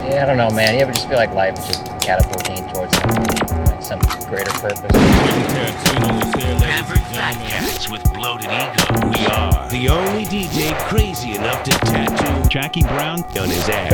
Yeah, I don't know, man. You ever just feel like life is just catapulting towards like some greater purpose? Average cats with bloated ego. We are the only DJ crazy enough to tattoo Jackie Brown on his ass.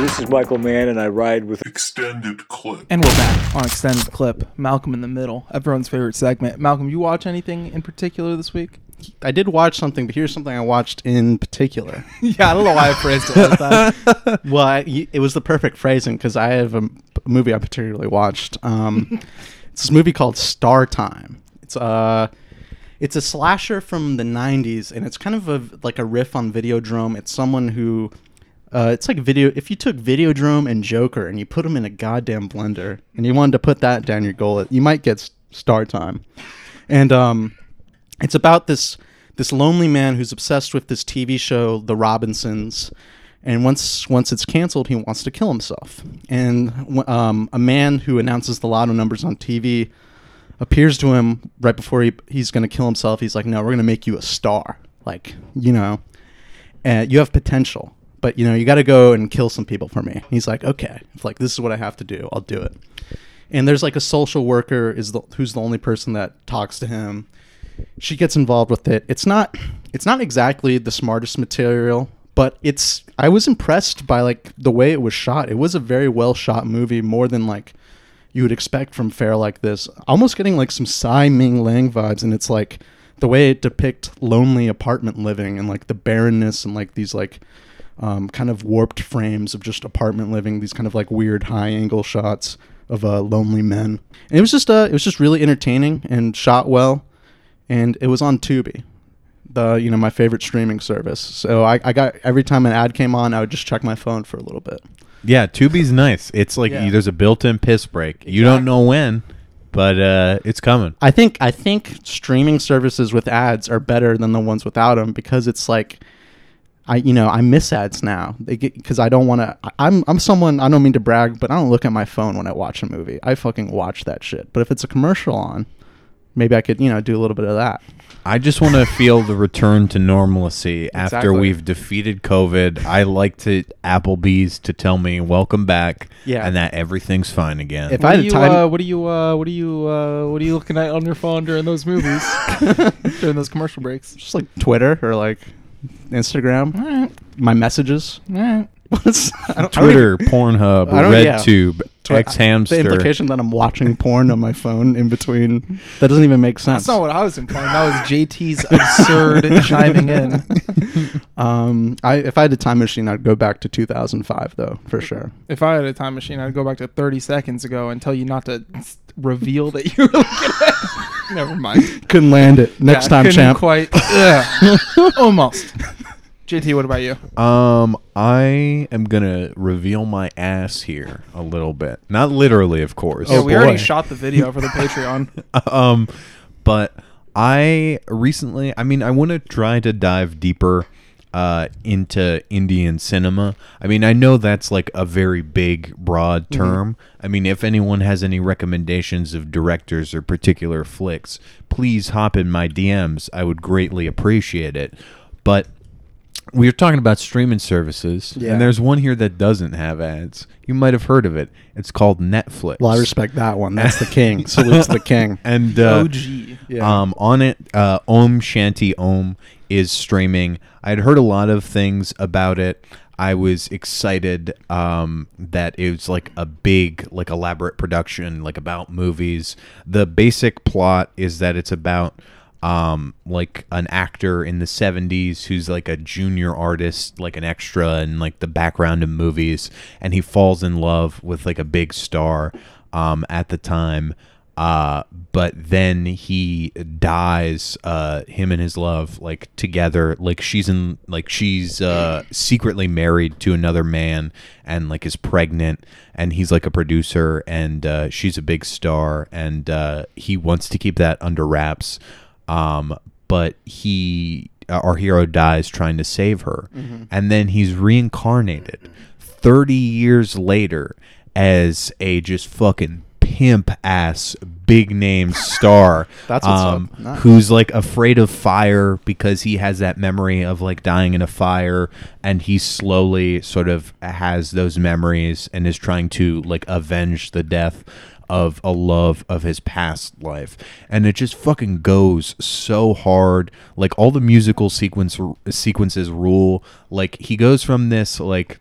This is Michael Mann, and I ride with Extended clip. And we're back on extended clip. Malcolm in the middle, everyone's favorite segment. Malcolm, you watch anything in particular this week? I did watch something, but here's something I watched in particular. yeah, I don't know why I phrased it like that. well, I, it was the perfect phrasing because I have a movie I particularly watched. Um, it's this movie called Star Time. It's uh it's a slasher from the '90s, and it's kind of a, like a riff on Videodrome. It's someone who uh, it's like video. If you took Videodrome and Joker and you put them in a goddamn blender, and you wanted to put that down your gullet, you might get Star Time. And um, it's about this this lonely man who's obsessed with this TV show, The Robinsons, and once once it's canceled, he wants to kill himself. And um, a man who announces the lotto numbers on TV appears to him right before he, he's going to kill himself. He's like, "No, we're going to make you a star. Like, you know, uh, you have potential, but you know, you got to go and kill some people for me." He's like, "Okay, if like this is what I have to do, I'll do it." And there's like a social worker is the, who's the only person that talks to him. She gets involved with it. It's not it's not exactly the smartest material, but it's I was impressed by like the way it was shot. It was a very well shot movie, more than like you would expect from fare like this. Almost getting like some Tsai Ming-liang vibes, and it's like the way it depict lonely apartment living and like the barrenness and like these like um, kind of warped frames of just apartment living. These kind of like weird high angle shots of uh, lonely men. And it was just uh, it was just really entertaining and shot well, and it was on Tubi. The you know my favorite streaming service. So I, I got every time an ad came on, I would just check my phone for a little bit. Yeah, Tubi's nice. It's like Yeah. there's a built-in piss break. You don't know when, but uh, it's coming. I think I think streaming services with ads are better than the ones without them because it's like I you know I miss ads now because I don't want to. I'm I'm someone I don't mean to brag, but I don't look at my phone when I watch a movie. I fucking watch that shit. But if it's a commercial on, maybe I could you know do a little bit of that. I just want to feel the return to normalcy after Exactly. we've defeated COVID. I like to Applebee's to tell me welcome back, Yeah. and that everything's fine again. If What I had you, time, uh, what are you, uh, what are you, uh, what are you looking at on your phone during those movies, during those commercial breaks? just like Twitter or like Instagram, my messages. What's I don't- I don't Twitter, Pornhub, RedTube, yeah. RedTube, Twi- Hamster. The implication that I'm watching porn on my phone in between that doesn't even make sense. That's not what I was implying. That was JT's absurd chiming in. Um, I if I had a time machine, I'd go back to 2005 though, for sure. If I had a time machine, I'd go back to 30 seconds ago and tell you not to s- reveal that you were looking at. Never mind. Couldn't land it. Next Yeah, time, champ. Quite. yeah. Almost. JT, what about you? Um, I am gonna reveal my ass here a little bit. Not literally, of course. yeah, we already shot the video for the Patreon. um, but I recently, I mean, I want to try to dive deeper uh, into Indian cinema. I mean, I know that's like a very big, broad term. I mean, if anyone has any recommendations of directors or particular flicks, please hop in my DMs. I would greatly appreciate it. But we are talking about streaming services, Yeah. and there's one here that doesn't have ads. You might have heard of it. It's called Netflix. Well, I respect that one. That's the king. Salute to the king. And uh, OG. Yeah. um, on it, uh, Om Shanti Om is streaming. I'd heard a lot of things about it. I was excited um, that it was like a big, like elaborate production, like about movies. The basic plot is that it's about um, like an actor in the 70s who's like a junior artist, like an extra in like the background of movies, and he falls in love with like a big star um, at the time. Uh, but then he dies, uh, him and his love, like together, like she's in, like she's, uh, secretly married to another man and like is pregnant and he's like a producer and, uh, she's a big star and, uh, he wants to keep that under wraps. Um, but he, our hero dies trying to save her. And then he's reincarnated 30 years later as a just fucking pimp ass big name star. That's what's up. um, Nice. who's like afraid of fire because he has that memory of like dying in a fire, and he slowly sort of has those memories and is trying to like avenge the death of a love of his past life. And it just fucking goes so hard. Like all the musical sequence sequences rule. Like he goes from this like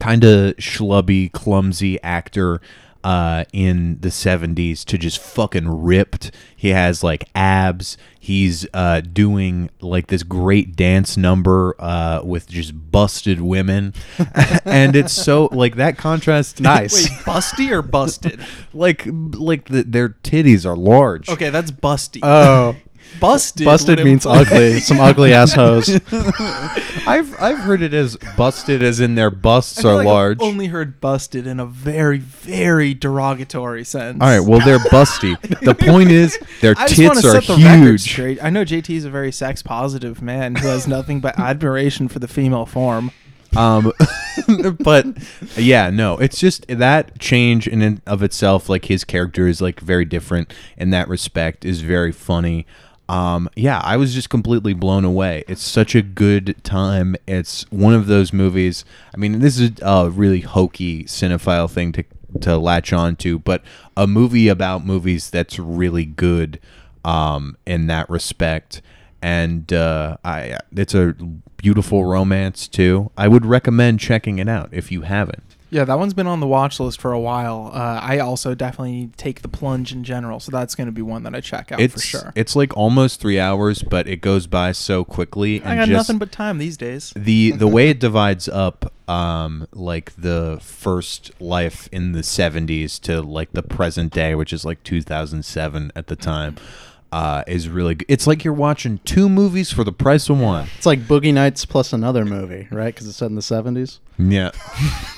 kind of schlubby, clumsy actor uh, in the 70s to just fucking ripped. He has like abs. He's uh, doing like this great dance number uh, with just busted women. and it's so like that contrast. Nice. Wait, busty or busted? like, like the, their titties are large. Okay, that's busty. Oh, busted. busted means imply- ugly. Some ugly assholes. I've, I've heard it as busted as in their busts I feel are like I've large. only heard busted in a very, very derogatory sense. All right, well they're busty. the point is their I tits are set the huge. straight. I know JT is a very sex positive man who has nothing but admiration for the female form. Um, but yeah, no, it's just that change in and of itself. Like his character is like very different in that respect. Is very funny. Um, yeah, I was just completely blown away. It's such a good time. It's one of those movies. I mean, this is a really hokey cinephile thing to to latch on to, but a movie about movies that's really good um, in that respect. And uh, I, it's a beautiful romance too. I would recommend checking it out if you haven't. Yeah, that one's been on the watch list for a while. Uh, I also definitely need to take the plunge in general, so that's going to be one that I check out it's for sure. it's like almost three hours, but it goes by so quickly. And I got nothing but time these days. the the way it divides up, um, like the first life in the '70s to like the present day, which is like 2007 at the time. Uh, is really good. It's like you're watching two movies for the price of one. It's like Boogie Nights plus another movie, right? Because it's set in the seventies. Yeah.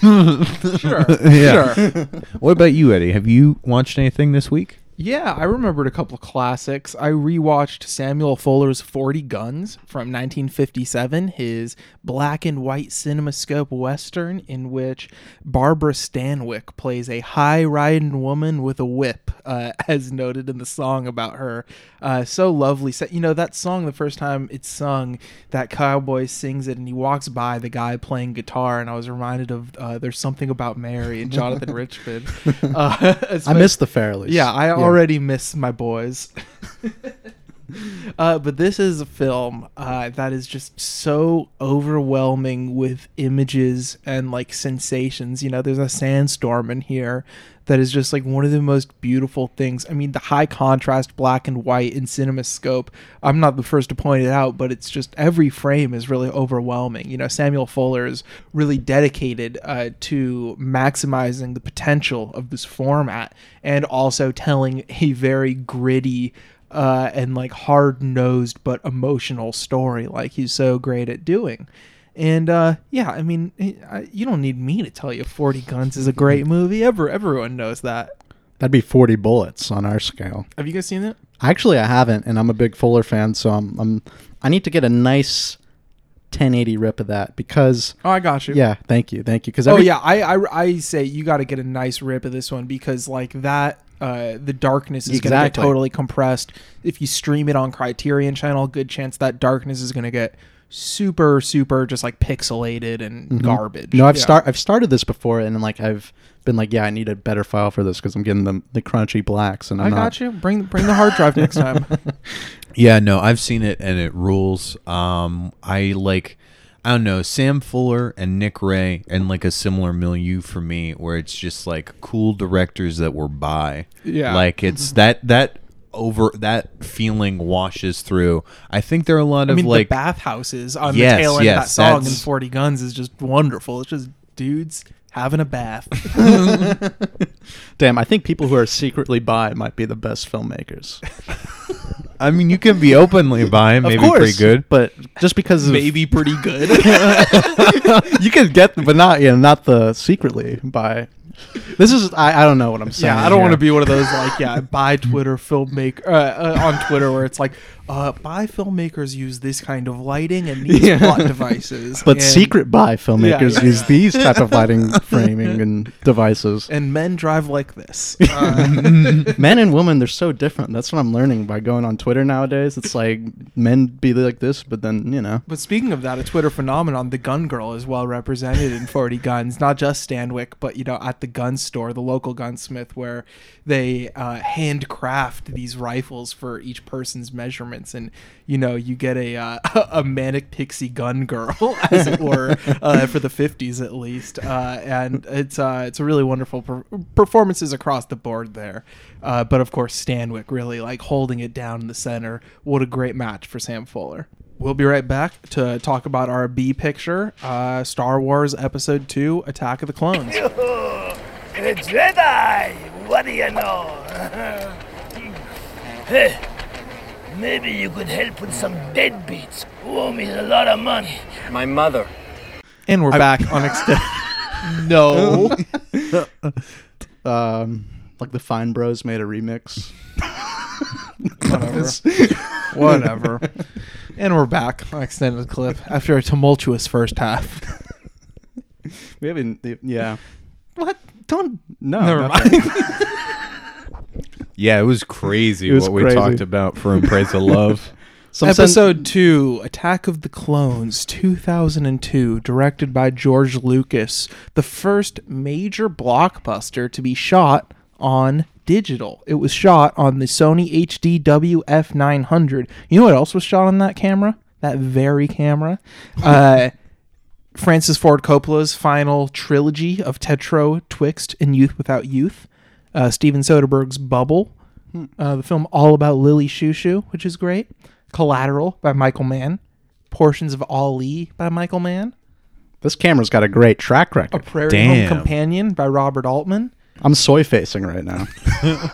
Sure. Yeah. Sure. What about you, Eddie? Have you watched anything this week? Yeah, I remembered a couple of classics. I rewatched Samuel Fuller's 40 Guns from 1957, his black and white cinemascope western in which Barbara Stanwyck plays a high riding woman with a whip, uh, as noted in the song about her. Uh, so lovely. So, you know, that song, the first time it's sung, that cowboy sings it and he walks by the guy playing guitar, and I was reminded of uh, There's Something About Mary and Jonathan Richman. Uh, I miss the Farrellys. yeah, I already miss my boys. uh, but this is a film uh, that is just so overwhelming with images and like sensations. You know, there's a sandstorm in here that is just like one of the most beautiful things. I mean, the high contrast black and white in CinemaScope. I'm not the first to point it out, but it's just every frame is really overwhelming. You know, Samuel Fuller is really dedicated uh, to maximizing the potential of this format and also telling a very gritty uh, and like hard nosed but emotional story, like he's so great at doing. And uh, yeah, I mean, I, you don't need me to tell you Forty Guns is a great movie. Ever, everyone knows that. That'd be forty bullets on our scale. Have you guys seen it? Actually, I haven't, and I'm a big Fuller fan, so I'm, I'm I need to get a nice 1080 rip of that because Oh, I got you. yeah, thank you, thank you. Because Oh yeah, I I, I say you got to get a nice rip of this one because like that. Uh, the darkness is going to get totally compressed. If you stream it on Criterion Channel, good chance that darkness is going to get super, super just like pixelated and garbage. Mm-hmm. No, I've Yeah. start I've started this before, and like I've been like, yeah, I need a better file for this because I'm getting the the crunchy blacks, and I'm I not. got you. Bring bring the hard drive next time. Yeah, no, I've seen it and it rules. Um, I like, I don't know, Sam Fuller and Nick Ray and like a similar milieu for me, where it's just like cool directors that were bi. Yeah. like it's that that over that feeling washes through. I think there are a lot I of mean, like the bathhouses on Yes, the tail end yes, of that song in 40 Guns is just wonderful. It's just dudes having a bath. Damn, I think people who are secretly bi might be the best filmmakers. I mean, you can be openly bi, Of maybe course, pretty good. but just because of, Maybe pretty good. you can get, but not you know, not the secretly bi. This is I, I don't know what I'm saying. Yeah, I don't want to be one of those like yeah, bi Twitter filmmaker uh, uh, on Twitter where it's like, uh, bi filmmakers use this kind of lighting and these Yeah. plot devices, But and, secret bi filmmakers yeah. use these type of lighting framing and devices. and men drive like this. Uh, Men and women, they're so different. That's what I'm learning by going on Twitter nowadays. It's like men be like this, but then you know. but speaking of that, a Twitter phenomenon, the gun girl is well represented in Forty Guns, not just Stanwyck, but you know at the gun store, the local gunsmith, where they uh, handcraft these rifles for each person's measurements, and you know you get a uh, a manic pixie gun girl, as it were, uh, for the '50s at least, uh, and it's uh, it's a really wonderful per- performances across the board there. Uh, but of course, Stanwyck really like holding it down in the center. What a great match for Sam Fuller. We'll be right back to talk about our B picture, uh, Star Wars Episode Two: Attack of the Clones. A Jedi! What do you know? hey, maybe you could help with some deadbeats who owe me a lot of money. My mother. And we're back on extended. no. Um, like the Fine Bros made a remix. Whatever. Whatever. And we're back on extended clip after a tumultuous first half. We haven't. Yeah. What? Don't. No. Never mind. Yeah, it was crazy It was what we crazy. talked about for In Praise of Love. Some sen- Episode 2 Attack of the Clones 2002, directed by George Lucas, the first major blockbuster to be shot on digital. It was shot on the Sony HDW F900. You know what else was shot on that camera? That very camera? Uh, Francis Ford Coppola's final trilogy of Tetro, Twixt, and Youth Without Youth. Uh, Steven Soderbergh's Bubble, uh, the film all about Lily Chou-Chou, which is great. Collateral by Michael Mann. Portions of Ali by Michael Mann. this camera's got a great track record. A. Prairie Damn. Home Companion by Robert Altman. I'm soy facing right now.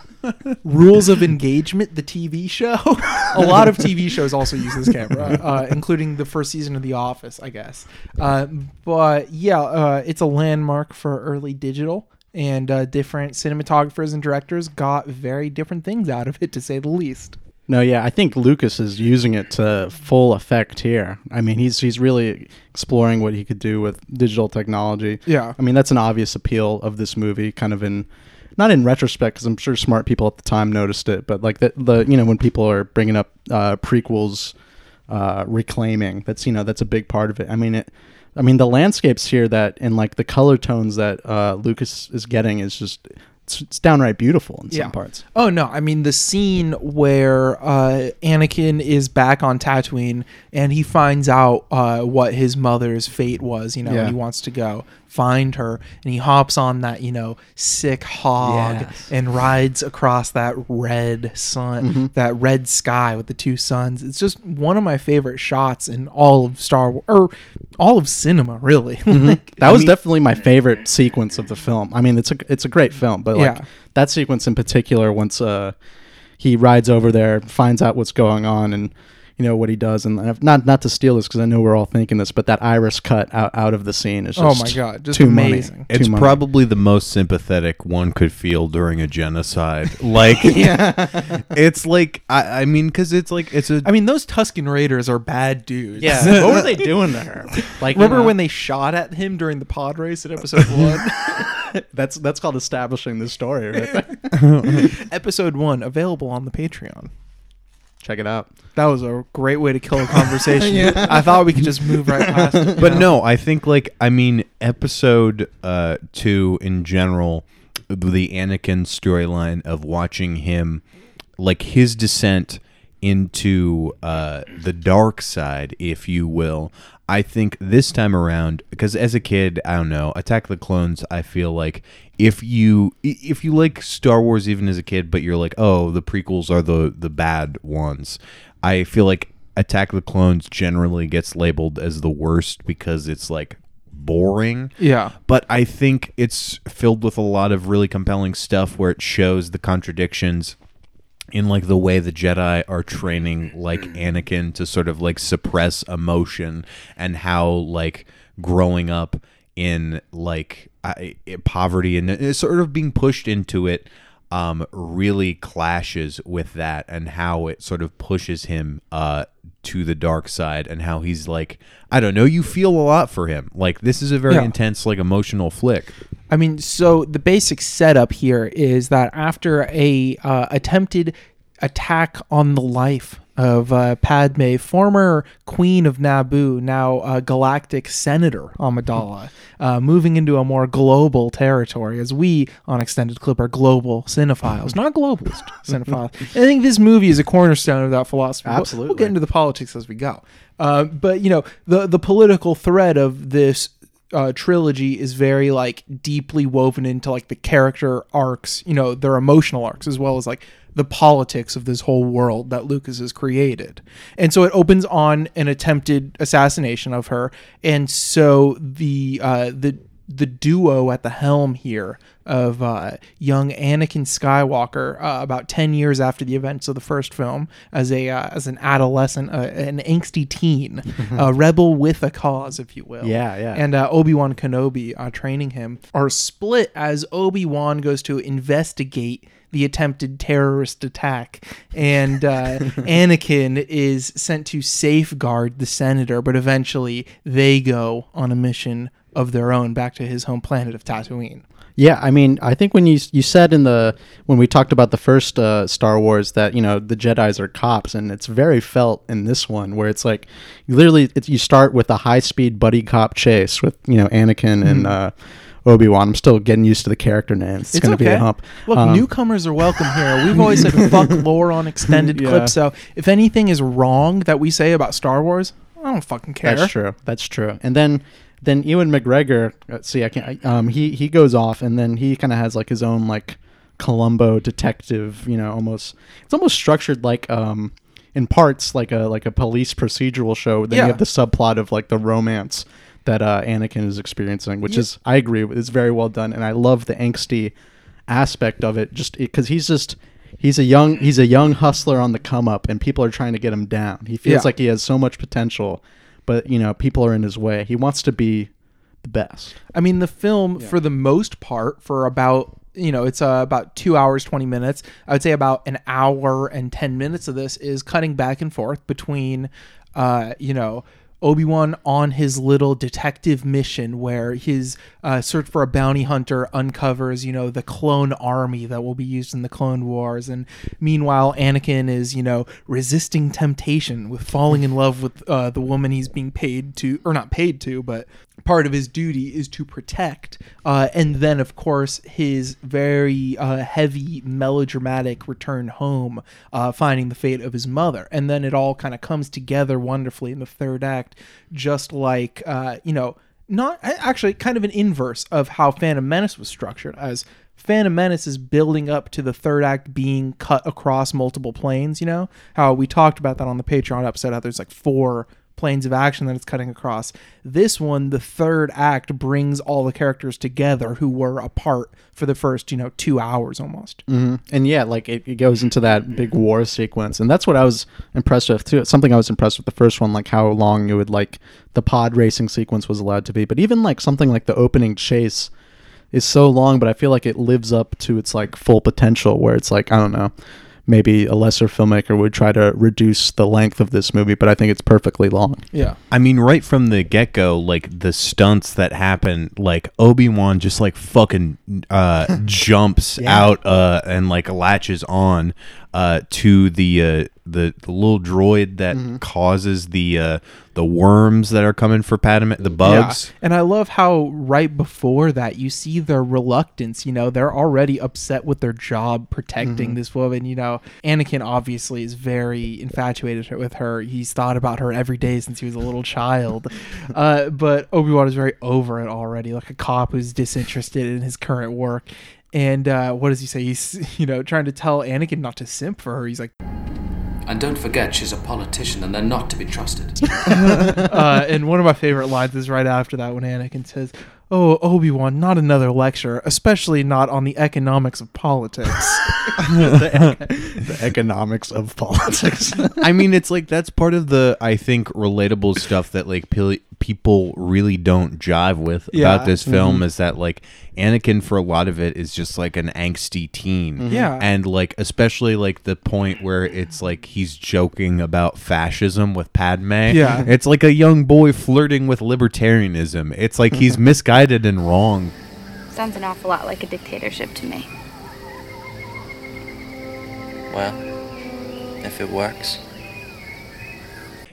Rules of Engagement, the TV show. a lot of TV shows also use this camera, uh, including the first season of The Office, I guess. Uh, but yeah, uh, it's a landmark for early digital, and uh, different cinematographers and directors got very different things out of it, to say the least. No, yeah, I think Lucas is using it to full effect here. I mean, he's he's really exploring what he could do with digital technology. Yeah. I mean, that's an obvious appeal of this movie, kind of in not in retrospect, because I'm sure smart people at the time noticed it, but like the the you know when people are bringing up uh, prequels, uh, reclaiming that's you know that's a big part of it. I mean it. I mean the landscapes here that and like the color tones that uh, Lucas is getting is just it's, it's downright beautiful in some parts. Oh no, I mean the scene where uh, Anakin is back on Tatooine and he finds out uh, what his mother's fate was. You know, Yeah. and he wants to go find her, and he hops on that you know sick hog Yes. and rides across that red sun, Mm-hmm. that red sky with the two suns. It's just one of my favorite shots in all of Star Wars or all of cinema, really. Like, That I was mean- definitely my favorite sequence of the film. I mean, it's a it's a great film, but like Yeah. that sequence in particular, once uh, he rides over there, finds out what's going on, and you know what he does, and I've- not not to steal this because I know we're all thinking this, but that iris cut out, out of the scene is just Oh just my God, just too money. amazing. Too It's money. probably the most sympathetic one could feel during a genocide. Like, it's like I, I mean, because it's like it's a I mean, those Tusken Raiders are bad dudes. yeah. what were they doing to her? Like you Remember know, when they shot at him during the pod race in episode one? that's that's called establishing the story, right? episode one, available on the Patreon. Check it out. That was a great way to kill a conversation. I thought we could just move right past it. but no, I think like I mean episode uh two in general, the Anakin storyline of watching him like his descent into uh the dark side, if you will. I think this time around, because as a kid, I don't know, Attack of the Clones. I feel like if you if you like Star Wars even as a kid, but you're like, oh, the prequels are the the bad ones. I feel like Attack of the Clones generally gets labeled as the worst because it's like boring. Yeah. But I think it's filled with a lot of really compelling stuff where it shows the contradictions in like the way the Jedi are training like Anakin to sort of like suppress emotion and how like growing up in like I, poverty and uh, sort of being pushed into it um, really clashes with that and how it sort of pushes him uh, to the dark side and how he's like I don't know you feel a lot for him like this is a very Yeah. intense like emotional flick I mean, so the basic setup here is that after a uh, attempted attack on the life of uh, Padme, former queen of Naboo, now uh, galactic senator Amidala, uh, moving into a more global territory, as we on Extended Clip are global cinephiles, not globalist cinephiles. I think this movie is a cornerstone of that philosophy. We'll- We'll, get into the politics as we go. Uh, but you know, the the political thread of this uh, trilogy is very like deeply woven into like the character arcs, you know, their emotional arcs as well as like the politics of this whole world that Lucas has created. And so it opens on an attempted assassination of her, and so the uh, the the duo at the helm here of uh, young Anakin Skywalker, uh, about ten years after the events of the first film, as a uh, as an adolescent, uh, an angsty teen, a rebel with a cause, if you will. Yeah, yeah. And uh, Obi Wan Kenobi uh, training him are split as Obi Wan goes to investigate the attempted terrorist attack, and uh, Anakin is sent to safeguard the senator. But eventually, they go on a mission of their own back to his home planet of Tatooine. Yeah, I mean, I think when you you said in the when we talked about the first uh, Star Wars that you know the Jedi's are cops, and it's very felt in this one where it's like literally it's, you start with a high speed buddy cop chase with you know Anakin and uh, Obi Wan. I'm still getting used to the character names. It's, gonna be a hump. Look, Um, newcomers are welcome here. We've always said fuck lore on extended Yeah. clips. So if anything is wrong that we say about Star Wars, I don't fucking care. That's true. That's true. And then then Ewan McGregor, let's see, I can't. Um, he he goes off, and then he kind of has like his own like Columbo detective. You know, almost it's almost structured like um in parts like a like a police procedural show. Then Yeah. you have the subplot of like the romance that uh, Anakin is experiencing, which Yeah. is I agree with. It's very well done, and I love the angsty aspect of it. Just because he's just. He's a young he's a young hustler on the come up and people are trying to get him down. He feels Yeah. like he has so much potential but you know people are in his way he wants to be the best I mean, the film, for the most part, for about you know, it's uh, about two hours twenty minutes. I would say about an hour and ten minutes of this is cutting back and forth between, uh, you know. Obi Wan on his little detective mission, where his uh, search for a bounty hunter uncovers, you know, the clone army that will be used in the Clone Wars, and meanwhile, Anakin is, you know, resisting temptation with falling in love with uh, the woman he's being paid to, or not paid to, but part of his duty is to protect. Uh, and then, of course, his very uh, heavy melodramatic return home, uh, finding the fate of his mother. And then it all kind of comes together wonderfully in the third act, just like, uh, you know, not actually kind of an inverse of how Phantom Menace was structured, as Phantom Menace is building up to the third act being cut across multiple planes, you know? How we talked about that on the Patreon episode, how there's like four planes of action that it's cutting across. This one, the third act brings all the characters together who were apart for the first, you know, two hours almost. mm-hmm. and yeah like it, it goes into that big war sequence and that's what i was impressed with too something i was impressed with the first one like how long it would like the pod racing sequence was allowed to be but even like something like the opening chase is so long but i feel like it lives up to its like full potential where it's like i don't know maybe a lesser filmmaker would try to reduce the length of this movie but i think it's perfectly long Yeah. I mean, right from the get go, like the stunts that happen, like Obi Wan just like fucking uh, jumps out uh, and like latches on uh, to the, uh, the the little droid that causes the uh, the worms that are coming for Padme, the bugs. Yeah. And I love how right before that you see their reluctance, you know, they're already upset with their job protecting this woman, you know. Anakin obviously is very infatuated with her. He's thought about her every day since he was a little child. uh, but Obi-Wan is very over it already, like a cop who's disinterested in his current work. And uh, what does he say? He's, you know, trying to tell Anakin not to simp for her. He's like, And don't forget, she's a politician and they're not to be trusted. uh, and one of my favorite lines is right after that when Anakin says, "Oh, Obi Wan, not another lecture, especially not on the economics of politics." the economics of politics I mean, it's like that's part of the I think relatable stuff that like Pil- people really don't jive with Yeah. about this mm-hmm. film is that like Anakin for a lot of it is just like an angsty teen. Mm-hmm. Yeah. And like especially like the point where it's like he's joking about fascism with Padme. Yeah. It's like a young boy flirting with libertarianism. It's like he's misguided and wrong. Sounds an awful lot like a dictatorship to me. Well, if it works.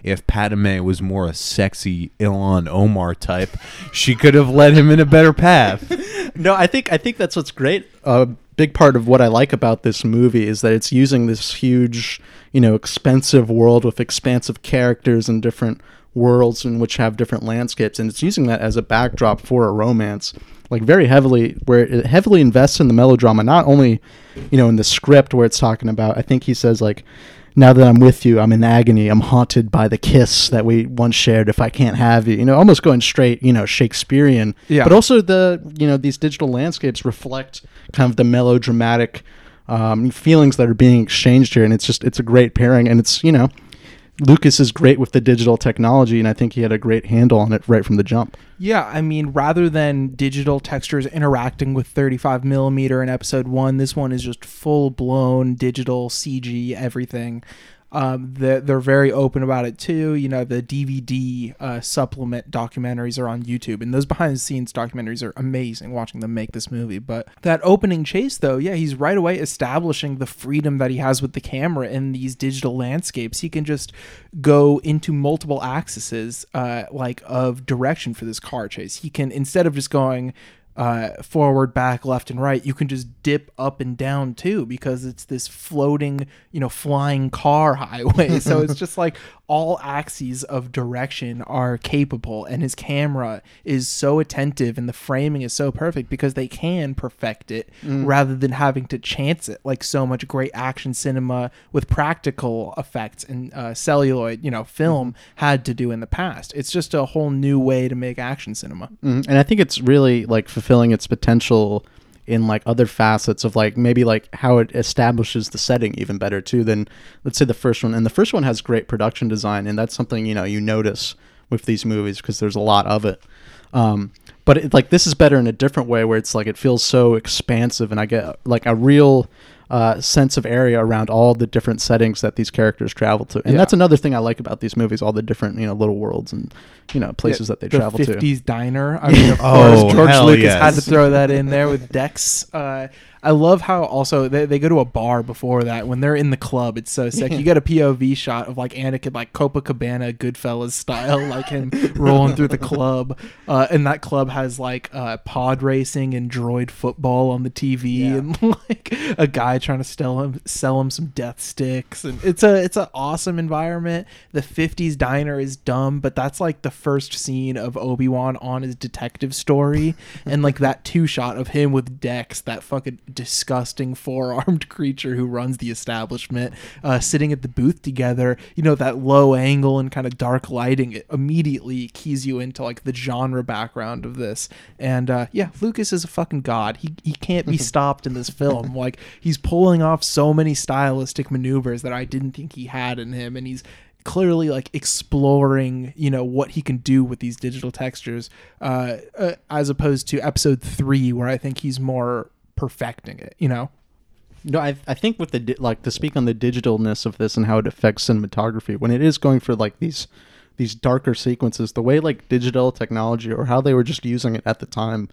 If Padme was more a sexy Ilhan Omar type, she could have led him in a better path. no, I think I think that's what's great. A big part of what I like about this movie is that it's using this huge, you know, expensive world with expansive characters and different worlds in which have different landscapes, and it's using that as a backdrop for a romance, like very heavily, where it heavily invests in the melodrama, not only, you know, in the script where it's talking about. I think he says like. Now that I'm with you, I'm in agony. I'm haunted by the kiss that we once shared. If I can't have you, you know, almost going straight, you know, Shakespearean. Yeah. But also the you know these digital landscapes reflect kind of the melodramatic um, feelings that are being exchanged here, and it's just it's a great pairing, and it's you know Lucas is great with the digital technology, and I think he had a great handle on it right from the jump. Yeah, I mean, rather than digital textures interacting with 35 millimeter in episode one, this one is just full blown digital CG everything. Um, they're, they're very open about it too. You know, the DVD uh, supplement documentaries are on YouTube, and those behind the scenes documentaries are amazing watching them make this movie. But that opening chase, though, yeah, he's right away establishing the freedom that he has with the camera in these digital landscapes. He can just go into multiple axes, uh, like of direction for this car chase. He can, instead of just going, uh, forward, back, left, and right, you can just dip up and down too because it's this floating, you know, flying car highway. so it's just like all axes of direction are capable, and his camera is so attentive and the framing is so perfect because they can perfect it Mm. rather than having to chance it like so much great action cinema with practical effects and uh, celluloid, you know, film had to do in the past. It's just a whole new way to make action cinema. Mhm. And I think it's really like fulfilling its potential in like other facets of like maybe like how it establishes the setting even better too than let's say the first one. And the first one has great production design, and that's something you know you notice with these movies because there's a lot of it. Um, but it, like this is better in a different way where it's like it feels so expansive, and I get like a real uh, sense of area around all the different settings that these characters travel to. And Yeah. that's another thing I like about these movies, all the different, you know, little worlds and, you know, places that they the travel to. 50s diner. I mean, of Oh, course, George hell Lucas had to throw that in there with Dex. Uh, I love how also they, they go to a bar before that. When they're in the club, it's so sick. You get a POV shot of like Anakin, like Copacabana, Goodfellas style, like him rolling through the club. Uh, and that club has like uh, pod racing and droid football on the TV, and like a guy trying to sell him sell him some death sticks. And it's a it's an awesome environment. The 50s diner is dumb, but that's like the first scene of Obi Wan on his detective story, and like that two shot of him with Dex, that fucking disgusting four armed creature who runs the establishment, uh, sitting at the booth together. You know that low angle and kind of dark lighting. It immediately keys you into like the genre background of this. And uh, yeah, Lucas is a fucking god. He he can't be stopped in this film. Like he's pulling off so many stylistic maneuvers that I didn't think he had in him, and he's clearly like exploring you know what he can do with these digital textures uh, uh as opposed to episode three where i think he's more perfecting it you know No, I I think with the di- like to speak on the digitalness of this and how it affects cinematography when it is going for like these these darker sequences, the way like digital technology or how they were just using it at the time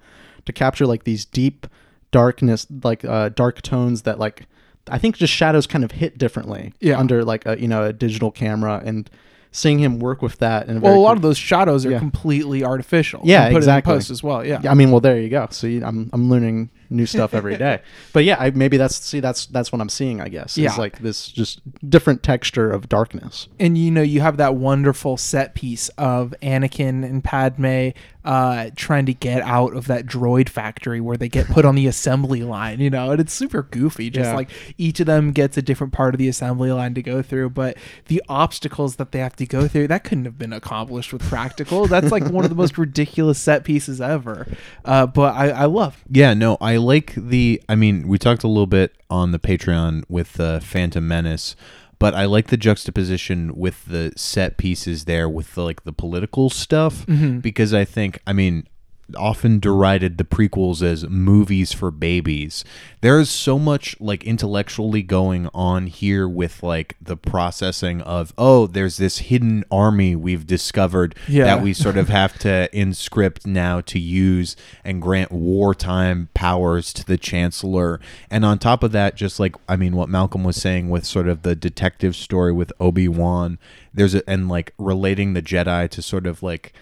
to capture like these deep darkness, like uh, dark tones that like I think just shadows kind of hit differently Yeah. under like a you know a digital camera and seeing him work with that and well a lot of those shadows are Yeah. completely artificial Yeah, put exactly. it in post as well yeah I mean, well, there you go. See, I'm I'm learning new stuff every day. But yeah, I, maybe that's see that's that's what I'm seeing. I guess Yeah. is like this just different texture of darkness. and you know you have that wonderful set piece of Anakin and Padme uh, trying to get out of that droid factory where they get put on the assembly line, you know, and it's super goofy. Just Yeah. like each of them gets a different part of the assembly line to go through, but the obstacles that they have to go through that couldn't have been accomplished with practical. That's like one of the most ridiculous set pieces ever. Uh, but I, I love. Yeah, no, I like the. I mean, we talked a little bit on the Patreon with uh, Phantom Menace, but I like the juxtaposition with the set pieces there with the, like the political stuff Mhm. because I think I mean often derided the prequels as movies for babies. There is so much like intellectually going on here with like the processing of oh there's this hidden army we've discovered Yeah. that we sort of have to inscript now to use and grant wartime powers to the chancellor and on top of that just like i mean what malcolm was saying with sort of the detective story with obi-wan there's a and like relating the jedi to sort of like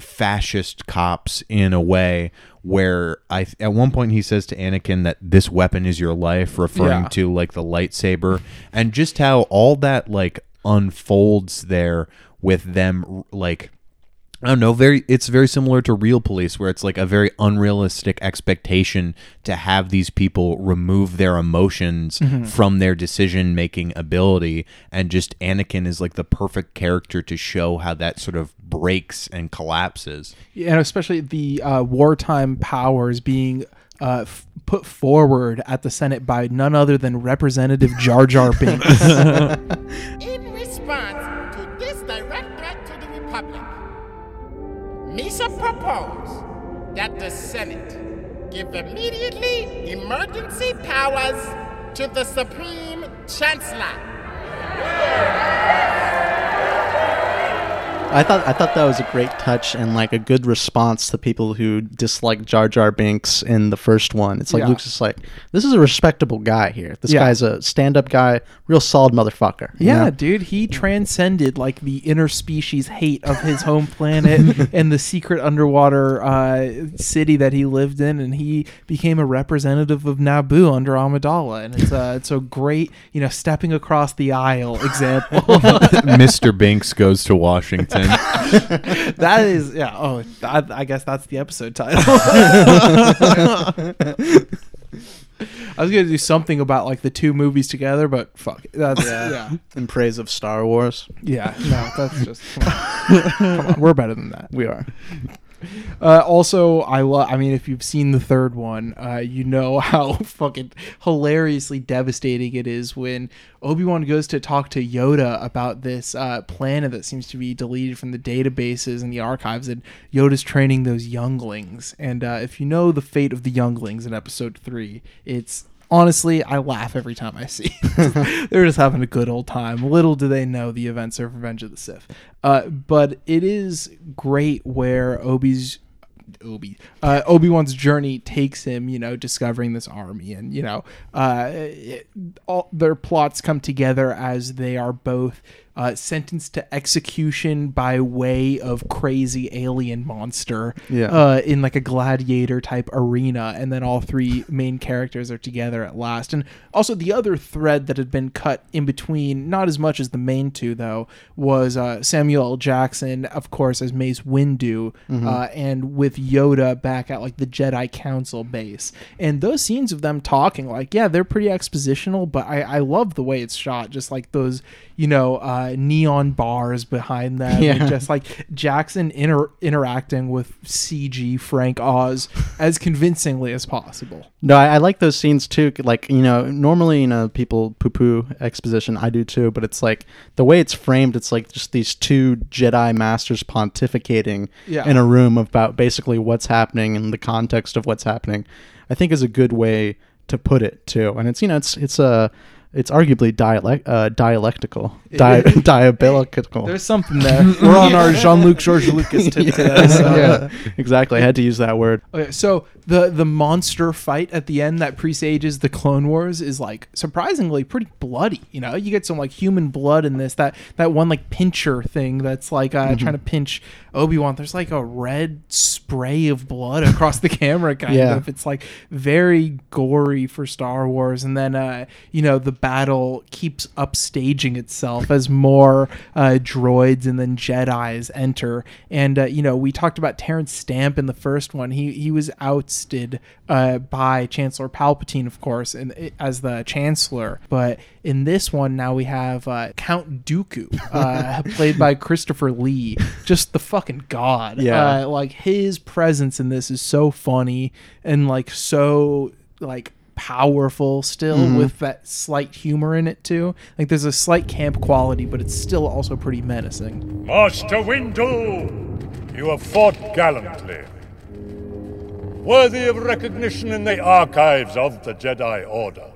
fascist cops in a way where I at one point he says to Anakin that this weapon is your life referring Yeah. to like the lightsaber and just how all that like unfolds there with them like I don't know, very it's very similar to real police where it's like a very unrealistic expectation to have these people remove their emotions Mhm. from their decision making ability and just Anakin is like the perfect character to show how that sort of breaks and collapses. Yeah, and especially the uh, wartime powers being uh, f- put forward at the Senate by none other than Representative Jar Jar Binks. In response to this direct threat to the Republic, Misa proposed that the Senate give immediately emergency powers to the Supreme Chancellor. I thought I thought that was a great touch and like a good response to people who dislike Jar Jar Binks in the first one. It's like Yeah. Luke's just like, this is a respectable guy here. This Yeah. guy's a stand-up guy, real solid motherfucker. Yeah, know? dude, he transcended like the interspecies hate of his home planet and the secret underwater uh, city that he lived in, and he became a representative of Naboo under Amidala, and it's a it's a great you know stepping across the aisle example. Mr. Binks goes to Washington. that is yeah. Oh, I, I guess that's the episode title. I was gonna do something about like the two movies together, but fuck, it. that's yeah. In praise of Star Wars. Yeah, no, that's just come on. Come on, we're better than that. We are. Uh, also, I love. I mean, if you've seen the third one, uh, you know how fucking hilariously devastating it is when Obi Wan goes to talk to Yoda about this uh, planet that seems to be deleted from the databases and the archives, and Yoda's training those younglings. And uh, if you know the fate of the younglings in Episode Three, it's honestly, I laugh every time I see. They're just having a good old time. Little do they know the events of Revenge of the Sith. Uh, but it is great where Obi's Obi uh, Obi Wan's journey takes him, you know, discovering this army, and you know, uh, it, all their plots come together as they are both uh, sentenced to execution by way of crazy alien monster, Yeah. uh, in like a gladiator type arena, and then all three main characters are together at last. And also the other thread that had been cut in between, not as much as the main two though, was uh, Samuel L. Jackson, of course, as Mace Windu, Mhm. uh, and with Yoda back at like the Jedi Council base. And those scenes of them talking, like, yeah, they're pretty expositional, but I, I love the way it's shot. Just like those, you know, uh, neon bars behind them. Yeah. and just like Jackson inter- interacting with CG Frank Oz as convincingly as possible. No, I, I like those scenes too. Like you know, normally you know people poo poo exposition. I do too, but it's like the way it's framed. It's like just these two Jedi masters pontificating Yeah. in a room about basically what's happening and the context of what's happening. I think is a good way to put it too. And it's you know it's it's a it's arguably dialect uh, dialectical, di- diabolical. There's something there. We're on our Jean Luc George Lucas tip today. So. yeah, exactly. I had to use that word. Okay, so the the monster fight at the end that presages the Clone Wars is like surprisingly pretty bloody. You know, you get some like human blood in this. That that one like pincher thing that's like uh, Mhm. trying to pinch Obi Wan. There's like a red spray of blood across the camera. Kind Yeah. of. It's like very gory for Star Wars. And then uh, you know the battle keeps upstaging itself as more uh, droids and then Jedi's enter. And uh, you know we talked about Terrence Stamp in the first one. He he was ousted uh, by Chancellor Palpatine, of course, and as the Chancellor. But in this one now we have uh, Count Dooku, uh, played by Christopher Lee, just the fucking god. Yeah. Uh, like his presence in this is so funny and like so like powerful still Mhm. with that slight humor in it too. Like there's a slight camp quality, but it's still also pretty menacing. Master Windu, you have fought gallantly. Worthy of recognition in the archives of the Jedi Order.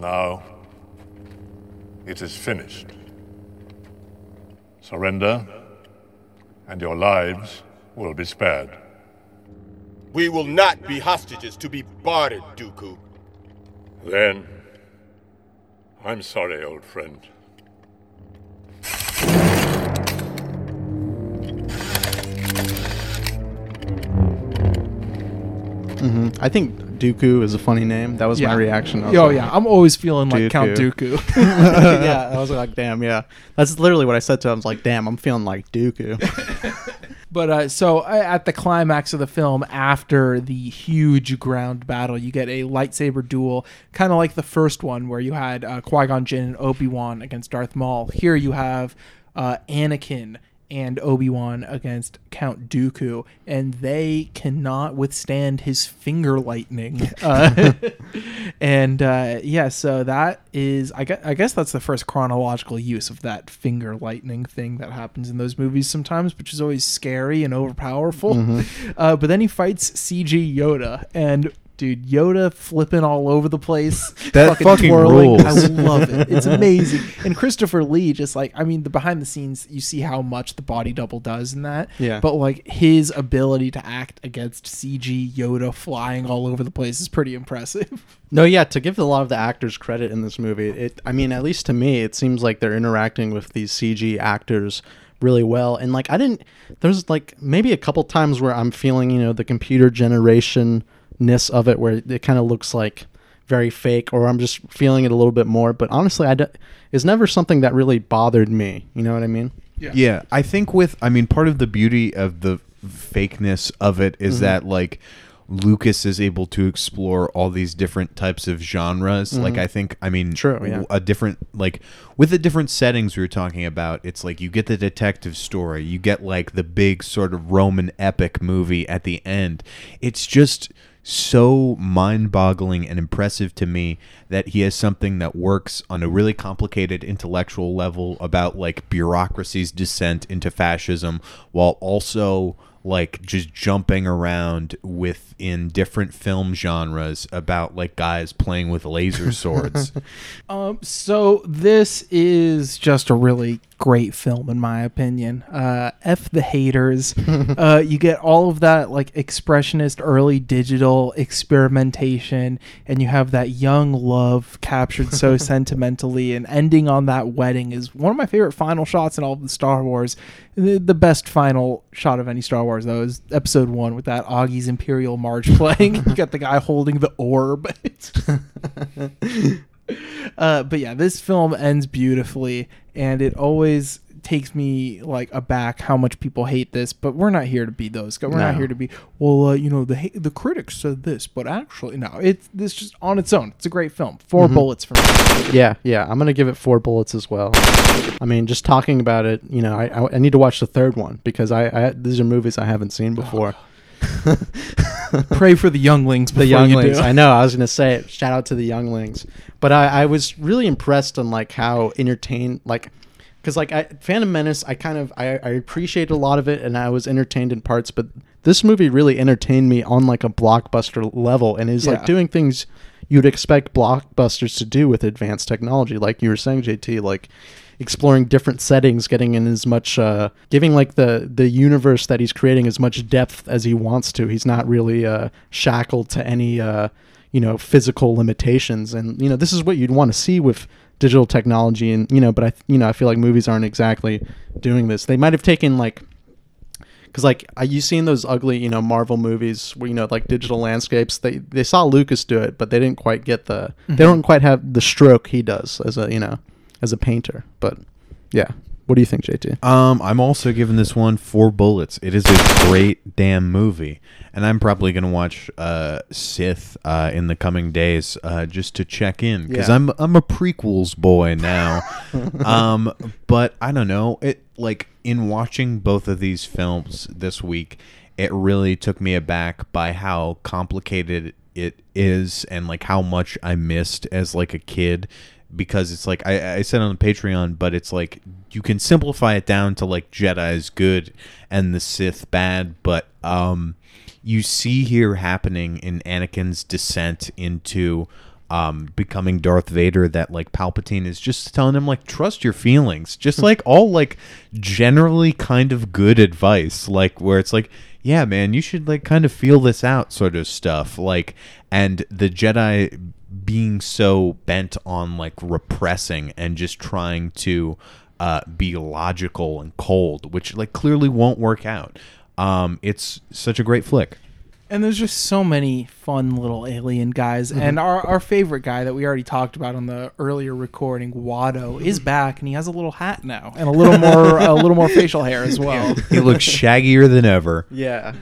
Now, it is finished. Surrender, and your lives will be spared. We will not be hostages to be bartered, Dooku. Then, I'm sorry, old friend. hmm I think Dooku is a funny name. That was my reaction. Was Oh, like, yeah. I'm always feeling like Count Dooku. yeah, I was like, damn, yeah. That's literally what I said to him. I was like, damn, I'm feeling like Dooku. But uh, so uh, at the climax of the film, after the huge ground battle, you get a lightsaber duel, kind of like the first one where you had uh, Qui Gon Jinn and Obi Wan against Darth Maul. Here you have uh, Anakin and Obi Wan against Count Dooku, and they cannot withstand his finger lightning. Uh, and uh, yeah, so that is, I guess, I guess that's the first chronological use of that finger lightning thing that happens in those movies sometimes, which is always scary and overpowerful. Mhm. Uh, but then he fights CG Yoda, and dude, Yoda flipping all over the place, That fucking rules. I love it. It's amazing. And Christopher Lee, just like I mean, the behind the scenes, you see how much the body double does in that. Yeah. But like his ability to act against CG Yoda flying all over the place is pretty impressive. No, yeah, to give a lot of the actors credit in this movie, it I mean, at least to me, it seems like they're interacting with these CG actors really well. And like I didn't there's like maybe a couple times where I'm feeling, you know, the computer generation ness of it where it kind of looks like very fake or I'm just feeling it a little bit more, but honestly, I d- it's never something that really bothered me, you know what I mean? Yeah. yeah. I think with I mean part of the beauty of the fakeness of it is Mhm. that like Lucas is able to explore all these different types of genres. Like Mhm. I think I mean True, yeah. w- a different like with the different settings we were talking about, it's like you get the detective story, you get like the big sort of Roman epic movie at the end. It's just so mind-boggling and impressive to me that he has something that works on a really complicated intellectual level about like bureaucracy's descent into fascism while also like just jumping around within different film genres about like guys playing with laser swords. Um, so this is just a really great film in my opinion. Uh, F the haters. uh, you get all of that like expressionist early digital experimentation, and you have that young love captured so sentimentally, and ending on that wedding is one of my favorite final shots in all of the Star Wars. The, the best final shot of any Star Wars though is Episode One with that Augie's Imperial March playing. you got the guy holding the orb. Uh, but yeah, this film ends beautifully, and it always takes me like aback how much people hate this. But we're not here to be those guys. We're not here to be well. Uh, you know, the the critics said this, but actually, no. It's this just on its own. It's a great film. 4 Mhm. bullets from me. Yeah, yeah, I'm gonna give it four bullets as well. I mean, just talking about it, you know, I I, I need to watch the third one because I, I these are movies I haven't seen before. Pray for the younglings. the you younglings. do. I know. I was gonna say it. Shout out to the younglings. But I, I was really impressed on like how entertained like. Because like I, Phantom Menace, I kind of I, I appreciated a lot of it, and I was entertained in parts. But this movie really entertained me on like a blockbuster level, and is Yeah. like doing things you'd expect blockbusters to do with advanced technology, like you were saying, JT. Like exploring different settings, getting in as much, uh, giving like the the universe that he's creating as much depth as he wants to. He's not really uh, shackled to any, uh, you know, physical limitations. And you know, this is what you'd want to see with digital technology. And you know, but I, you know, I feel like movies aren't exactly doing this. They might have taken like. Because like are you seen those ugly you know Marvel movies where you know like digital landscapes they they saw Lucas do it but they didn't quite get the Mhm. they don't quite have the stroke he does as a you know as a painter but yeah what do you think JT Um, I'm also giving this one four bullets. It is a great damn movie, and I'm probably gonna watch uh, Sith uh, in the coming days uh, just to check in because Yeah. I'm I'm a prequels boy now. um, but I don't know it. Like in watching both of these films this week, it really took me aback by how complicated it is and like how much I missed as like a kid because it's like I, I said on the Patreon, but it's like you can simplify it down to like Jedi is good and the Sith bad, but um you see here happening in Anakin's descent into um, becoming Darth Vader that like Palpatine is just telling him like trust your feelings, just Hmm. like all like generally kind of good advice, like where it's like yeah man you should like kind of feel this out sort of stuff like and the Jedi being so bent on like repressing and just trying to uh, be logical and cold, which like clearly won't work out. Um, it's such a great flick. And there's just so many fun little alien guys. Mhm. And our, our favorite guy that we already talked about on the earlier recording, Watto, is back and he has a little hat now and a little more a little more facial hair as well. He looks shaggier than ever. Yeah.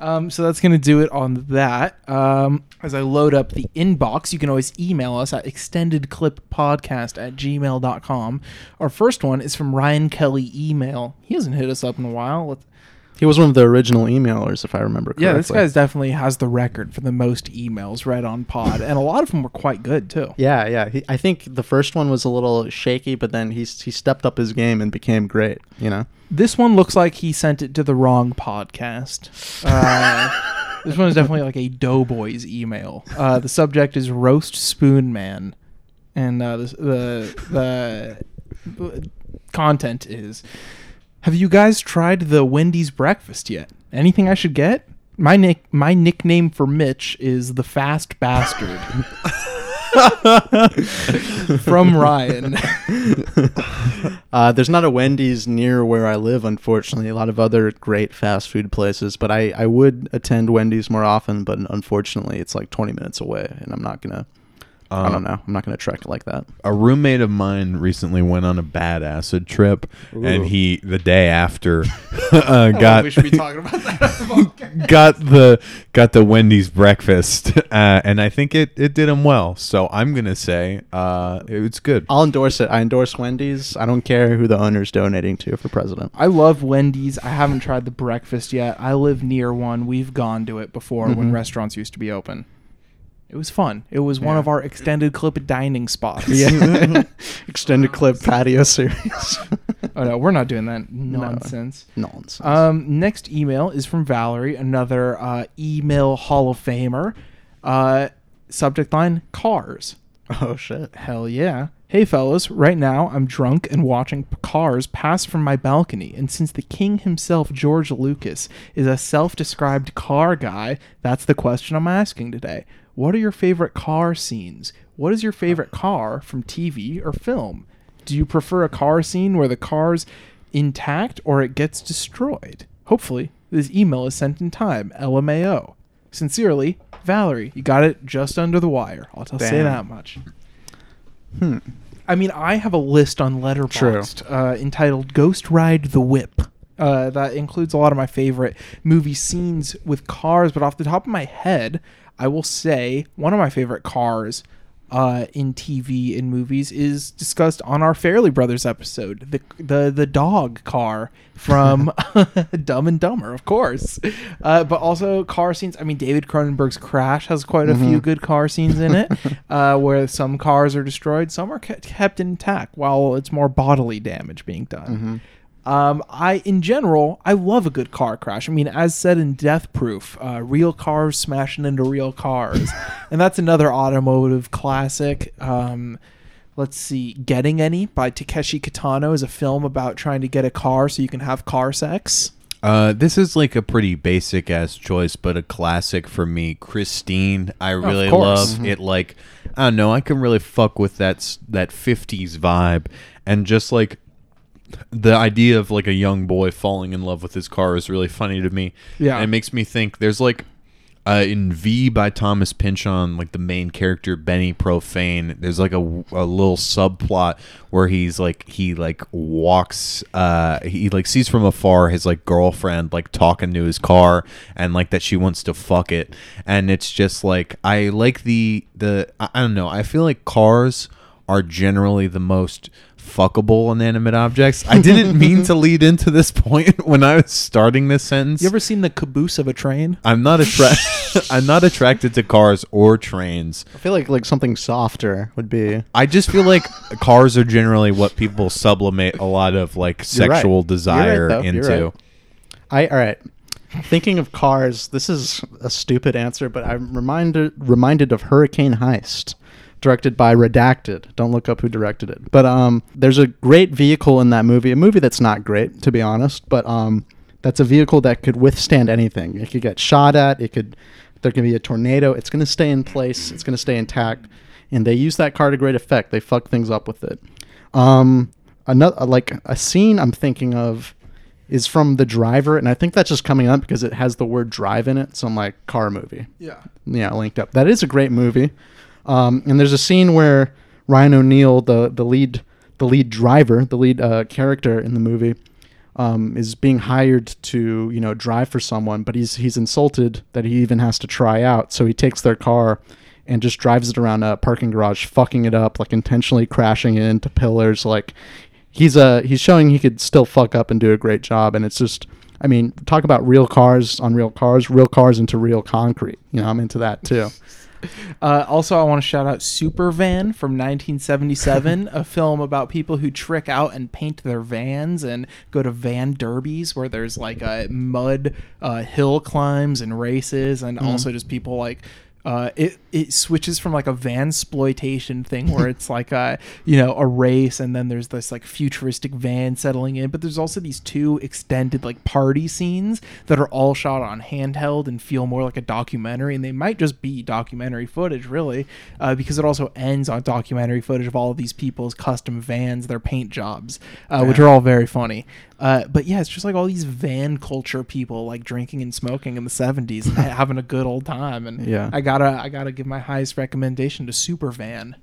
Um, so that's going to do it on that. Um, as I load up the inbox, you can always email us at extendedclippodcast at gmail.com. Our first one is from Ryan Kelly email. He hasn't hit us up in a while. Let's, He was one of the original emailers, if I remember correctly. yeah, this guy's definitely has the record for the most emails read on pod, and a lot of them were quite good too. Yeah, yeah. He, I think the first one was a little shaky, but then he's he stepped up his game and became great. You know. This one looks like he sent it to the wrong podcast. Uh, this one is definitely like a Doughboys email. Uh, the subject is roast spoon man, and uh, the, the the content is: Have you guys tried the Wendy's breakfast yet? Anything I should get? My nick my nickname for Mitch is the fast bastard. From Ryan. Uh, there's not a Wendy's near where I live, unfortunately. A lot of other great fast food places, but I, I would attend Wendy's more often. But unfortunately, it's like 20 minutes away, and I'm not gonna. I Um, don't know. I'm not gonna trek like that. A roommate of mine recently went on a bad acid trip, and he the day after uh, got we should be talking about that. got the got the Wendy's breakfast, uh, and I think it, it did him well. So I'm gonna say uh, it's good. I'll endorse it. I endorse Wendy's. I don't care who the owner's donating to for president. I love Wendy's. I haven't tried the breakfast yet. I live near one. We've gone to it before when Mhm. restaurants used to be open. It was fun. It was one Yeah. of our extended clip dining spots. Yeah. Extended clip patio series. oh no, we're not doing that nonsense. Nonsense. Um, next email is from Valerie, another uh, email Hall of Famer. Uh, subject line: Cars. Oh shit. Hell yeah. Hey fellas, right now I'm drunk and watching cars pass from my balcony, and since the king himself, George Lucas, is a self described car guy, that's the question I'm asking today. What are your favorite car scenes? What is your favorite car from TV or film? Do you prefer a car scene where the car's intact or it gets destroyed? Hopefully, this email is sent in time. LMAO. Sincerely, Valerie. You got it just under the wire. I'll t- say that much. Hmm. I mean, I have a list on Letterboxd uh, entitled "Ghost Ride the Whip." Uh, that includes a lot of my favorite movie scenes with cars, but off the top of my head, I will say one of my favorite cars uh, in TV and movies is discussed on our Farrelly Brothers episode. The the the dog car from Dumb and Dumber, of course, uh, but also car scenes. I mean, David Cronenberg's Crash has quite a few Mhm. good car scenes in it, uh, where some cars are destroyed, some are kept intact, while it's more bodily damage being done. Um, I, in general, I love a good car crash. I mean, as said in Death Proof, uh, real cars smashing into real cars, and that's another automotive classic. Um, let's see, Getting Any by Takeshi Kitano is a film about trying to get a car so you can have car sex. Uh, this is like a pretty basic ass choice, but a classic for me. Christine, I really love it. Like, I don't know, I can really fuck with that that '50s vibe, and just like the idea of like a young boy falling in love with his car is really funny to me. Yeah. and it makes me think. There's like. Uh, in V by Thomas Pynchon, like the main character Benny Profane, there's like a, a little subplot where he's like he like walks, uh, he like sees from afar his like girlfriend like talking to his car and like that she wants to fuck it, and it's just like I like the the I, I don't know I feel like cars are generally the most fuckable inanimate objects. I didn't mean to lead into this point when I was starting this sentence. You ever seen the caboose of a train? I'm not attra- I'm not attracted to cars or trains. I feel like like something softer would be. I just feel like cars are generally what people sublimate a lot of like sexual right, desire though. You're into. right. I all right. Thinking of cars, this is a stupid answer, but I'm reminded reminded of Hurricane Heist, directed by Redacted. Don't look up who directed it, but um, there's a great vehicle in that movie. A movie that's not great, to be honest, but um, that's a vehicle that could withstand anything. It could get shot at. It could. There can be a tornado. It's going to stay in place. It's going to stay intact, and they use that car to great effect. They fuck things up with it. Um, another like a scene I'm thinking of is from The Driver, and I think that's just coming up because it has the word drive in it. So I'm like car movie. Yeah. Yeah, linked up. That is a great movie. Um, and there's a scene where Ryan O'Neal, the the lead the lead driver, the lead uh, character in the movie, um, is being hired to you know drive for someone, but he's he's insulted that he even has to try out. So he takes their car and just drives it around a parking garage, fucking it up, like intentionally crashing it into pillars. Like he's uh he's showing he could still fuck up and do a great job, and it's just. I mean, talk about real cars on real cars, real cars into real concrete. You know, I'm into that too. Uh, also, I want to shout out Super Van from 1977, a film about people who trick out and paint their vans and go to van derbies where there's like uh, mud uh, hill climbs and races, and Mhm. also just people like. Uh, it it switches from like a van exploitation thing where it's like a you know a race and then there's this like futuristic van settling in but there's also these two extended like party scenes that are all shot on handheld and feel more like a documentary and they might just be documentary footage really uh, because it also ends on documentary footage of all of these people's custom vans their paint jobs uh, which are all very funny uh, but yeah it's just like all these van culture people like drinking and smoking in the 70s and having a good old time and Yeah. I gotta I gotta give my highest recommendation to Super Van.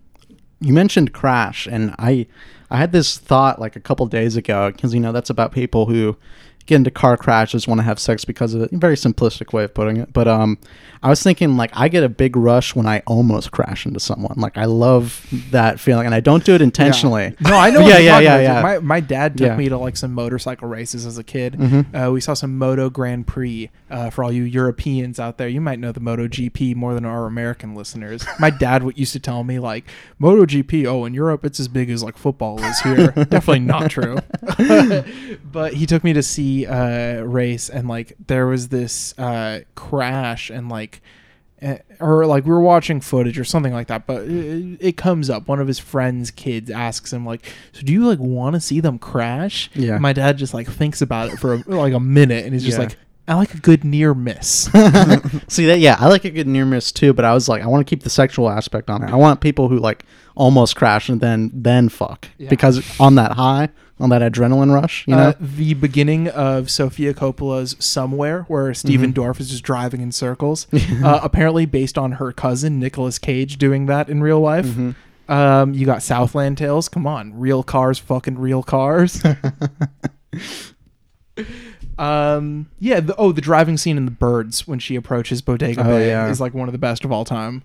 you mentioned crash and i i had this thought like a couple days ago because you know that's about people who get into car crashes want to have sex because of it very simplistic way of putting it but um i was thinking like i get a big rush when i almost crash into someone like i love that feeling and i don't do it intentionally No, I know. Yeah you're yeah yeah about. yeah My, my dad took Yeah. me to like some motorcycle races as a kid. Mhm. Uh, we saw some Moto Grand Prix. Uh, for all you Europeans out there, you might know the Moto GP more than our American listeners. My dad would used to tell me like Moto GP. Oh, in Europe, it's as big as like football is here. Definitely not true. but he took me to see a race, and like there was this uh, crash, and like eh, or like we were watching footage or something like that but it, it comes up one of his friends kids asks him like so do you like want to see them crash Yeah. my dad just like thinks about it for a, like a minute and he's just Yeah. like i like a good near miss See that? Yeah, I like a good near miss too, but I was like, I want to keep the sexual aspect on it. I want people who like almost crash and then then fuck Yeah. because on that high, on that adrenaline rush, you know. uh, the beginning of Sofia Coppola's Somewhere, where Steven Mhm. Dorff is just driving in circles, uh, apparently based on her cousin Nicolas Cage doing that in real life. Mhm. Um, you got Southland Tales. Come on, real cars, fucking real cars. um, yeah. The, oh, the driving scene in The Birds when she approaches Bodega Oh, Bay yeah. is like one of the best of all time.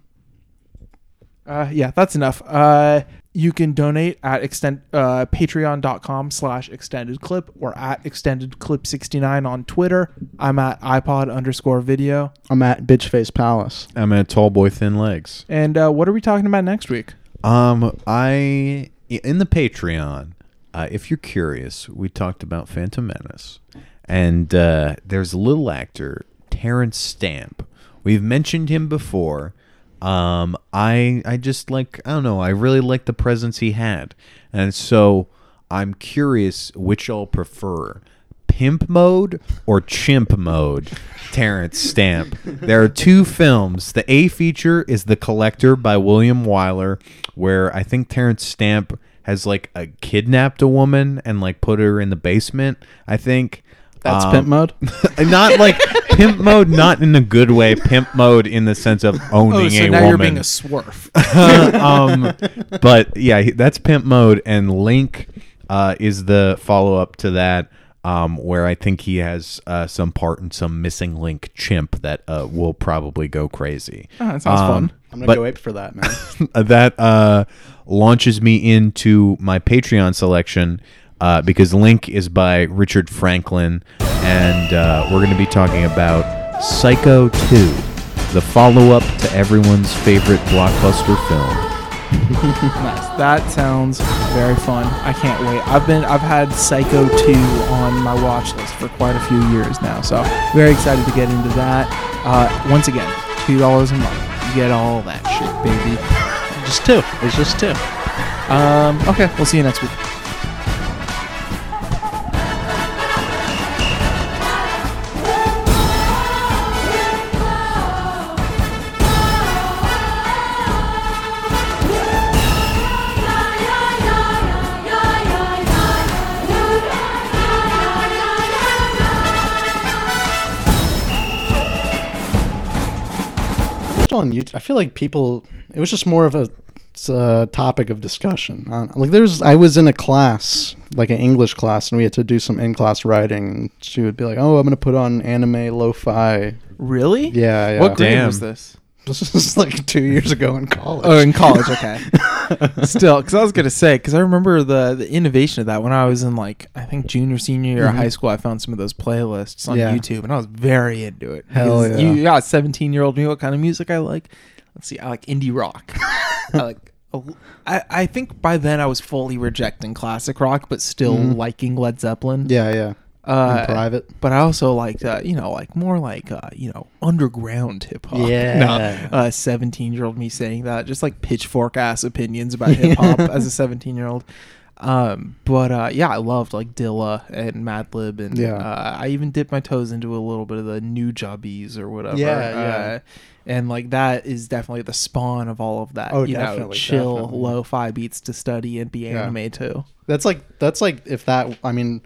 Uh, yeah, that's enough. Uh, you can donate at extend uh, patreon.com slash extended clip or at extended clip 69 on Twitter. I'm at iPod underscore video. I'm at Bitchface Palace. I'm at tall boy, thin legs. And uh, what are we talking about next week? Um, I in the Patreon. Uh, if you're curious, we talked about Phantom Menace, and uh, there's a little actor, Terence Stamp. We've mentioned him before. Um, I I just like I don't know. I really like the presence he had, and so I'm curious which I'll prefer. Pimp mode or chimp mode, Terence Stamp. There are two films. The A feature is The Collector by William Wyler, where I think Terence Stamp has like a kidnapped a woman and like put her in the basement. I think That's Um, pimp mode. not like pimp mode, not in a good way. Pimp mode in the sense of owning Oh, so a now woman. you're being a swerf. um, but yeah, that's pimp mode, and Link uh, is the follow up to that. um, where I think he has uh, some part in some missing link chimp that uh, will probably go crazy. Oh, that sounds fun. I'm gonna go ape for that, man. that uh, launches me into my Patreon selection uh, because Link is by Richard Franklin, and uh, we're going to be talking about Psycho 2, the follow up to everyone's favorite blockbuster film. nice. That sounds very fun. I can't wait. I've been I've had Psycho 2 on my watch list for quite a few years now, so very excited to get into that. Uh, once again, two dollars a month. You get all that shit, baby. just two. It's just two. Um, okay, we'll see you next week. Just on YouTube, I feel like people. It was just more of a a topic of discussion. Uh, like there's, I was in a class, like an English class, and we had to do some in-class writing. And she would be like, "Oh, I'm gonna put on anime lo-fi." Really? Yeah, yeah. What grade was this? This was like two years ago in college. Oh, in college, okay. Still, because I was gonna say, because I remember the the innovation of that when I was in like I think junior, senior year of high school. I found some of those playlists on Yeah. YouTube, and I was very into it. Hell Because yeah. You got seventeen year old me. What kind of music I like? Let's see. I like indie rock. I like. I, I think by then I was fully rejecting classic rock, but still Mhm. liking Led Zeppelin. Yeah, yeah. Uh, In private. but I also liked, uh, you know, like more like, uh, you know, underground hip hop. Yeah. No, uh, 17 year old me saying that, just like pitchfork ass opinions about hip hop as a 17 year old. Um, but uh, yeah, I loved like Dilla and Madlib, and Yeah. uh, I even dipped my toes into a little bit of the Nujabes or whatever. Yeah, yeah. and like that is definitely the spawn of all of that. Oh, you know, definitely, chill definitely. lo-fi beats to study and be Yeah. anime too. That's like that's like if that. I mean,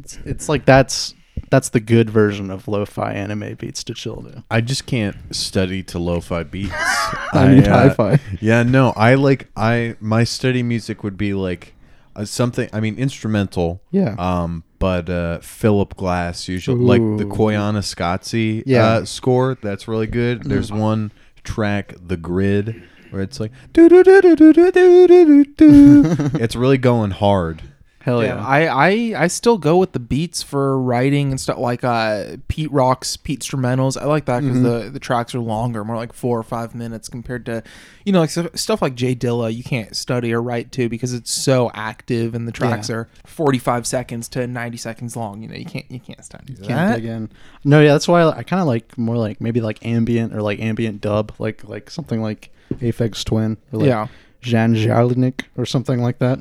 it's, it's like that's that's the good version of lo-fi anime beats to chill to. I just can't study to lo-fi beats. I need hi-fi. Yeah, no, I like I my study music would be like uh, something. I mean, instrumental. Yeah. Um, but uh, Philip Glass usually like the Ooh. Koyaanisqatsi Yeah. uh, score. That's really good. There's Mm. one track, The Grid, where it's like do do do do do do do do. It's really going hard. Hell yeah! I, I I still go with the beats for writing and stuff like uh Pete Rock's PeteStrumentals. I like that because Mhm. the the tracks are longer, more like four or five minutes compared to you know like stu- stuff like Jay Dilla. You can't study or write to because it's so active and the tracks Yeah. are forty five seconds to ninety seconds long. You know you can't you can't study Can't that. dig in. No, yeah, that's why I, I kind of like more like maybe like ambient or like ambient dub, like like something like Aphex Twin or like Yeah. Jan Jelinek or something like that.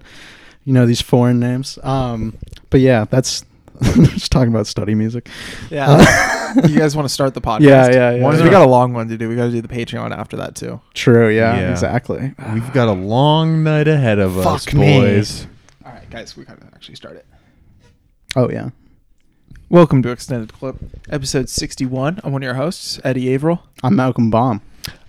You know these foreign names. Um, but yeah, that's just talking about study music. Yeah, you guys want to start the podcast? Yeah, yeah, yeah. Once yeah. we got a long one to do, we got to do the Patreon after that too. True. Yeah, Yeah. exactly. We've got a long night ahead of us, Fuck me. boys. All right, guys, we gotta actually start it. Oh yeah. Welcome to Extended Clip, episode 61. I'm one of your hosts, Eddie Averill. I'm Malcolm Baum.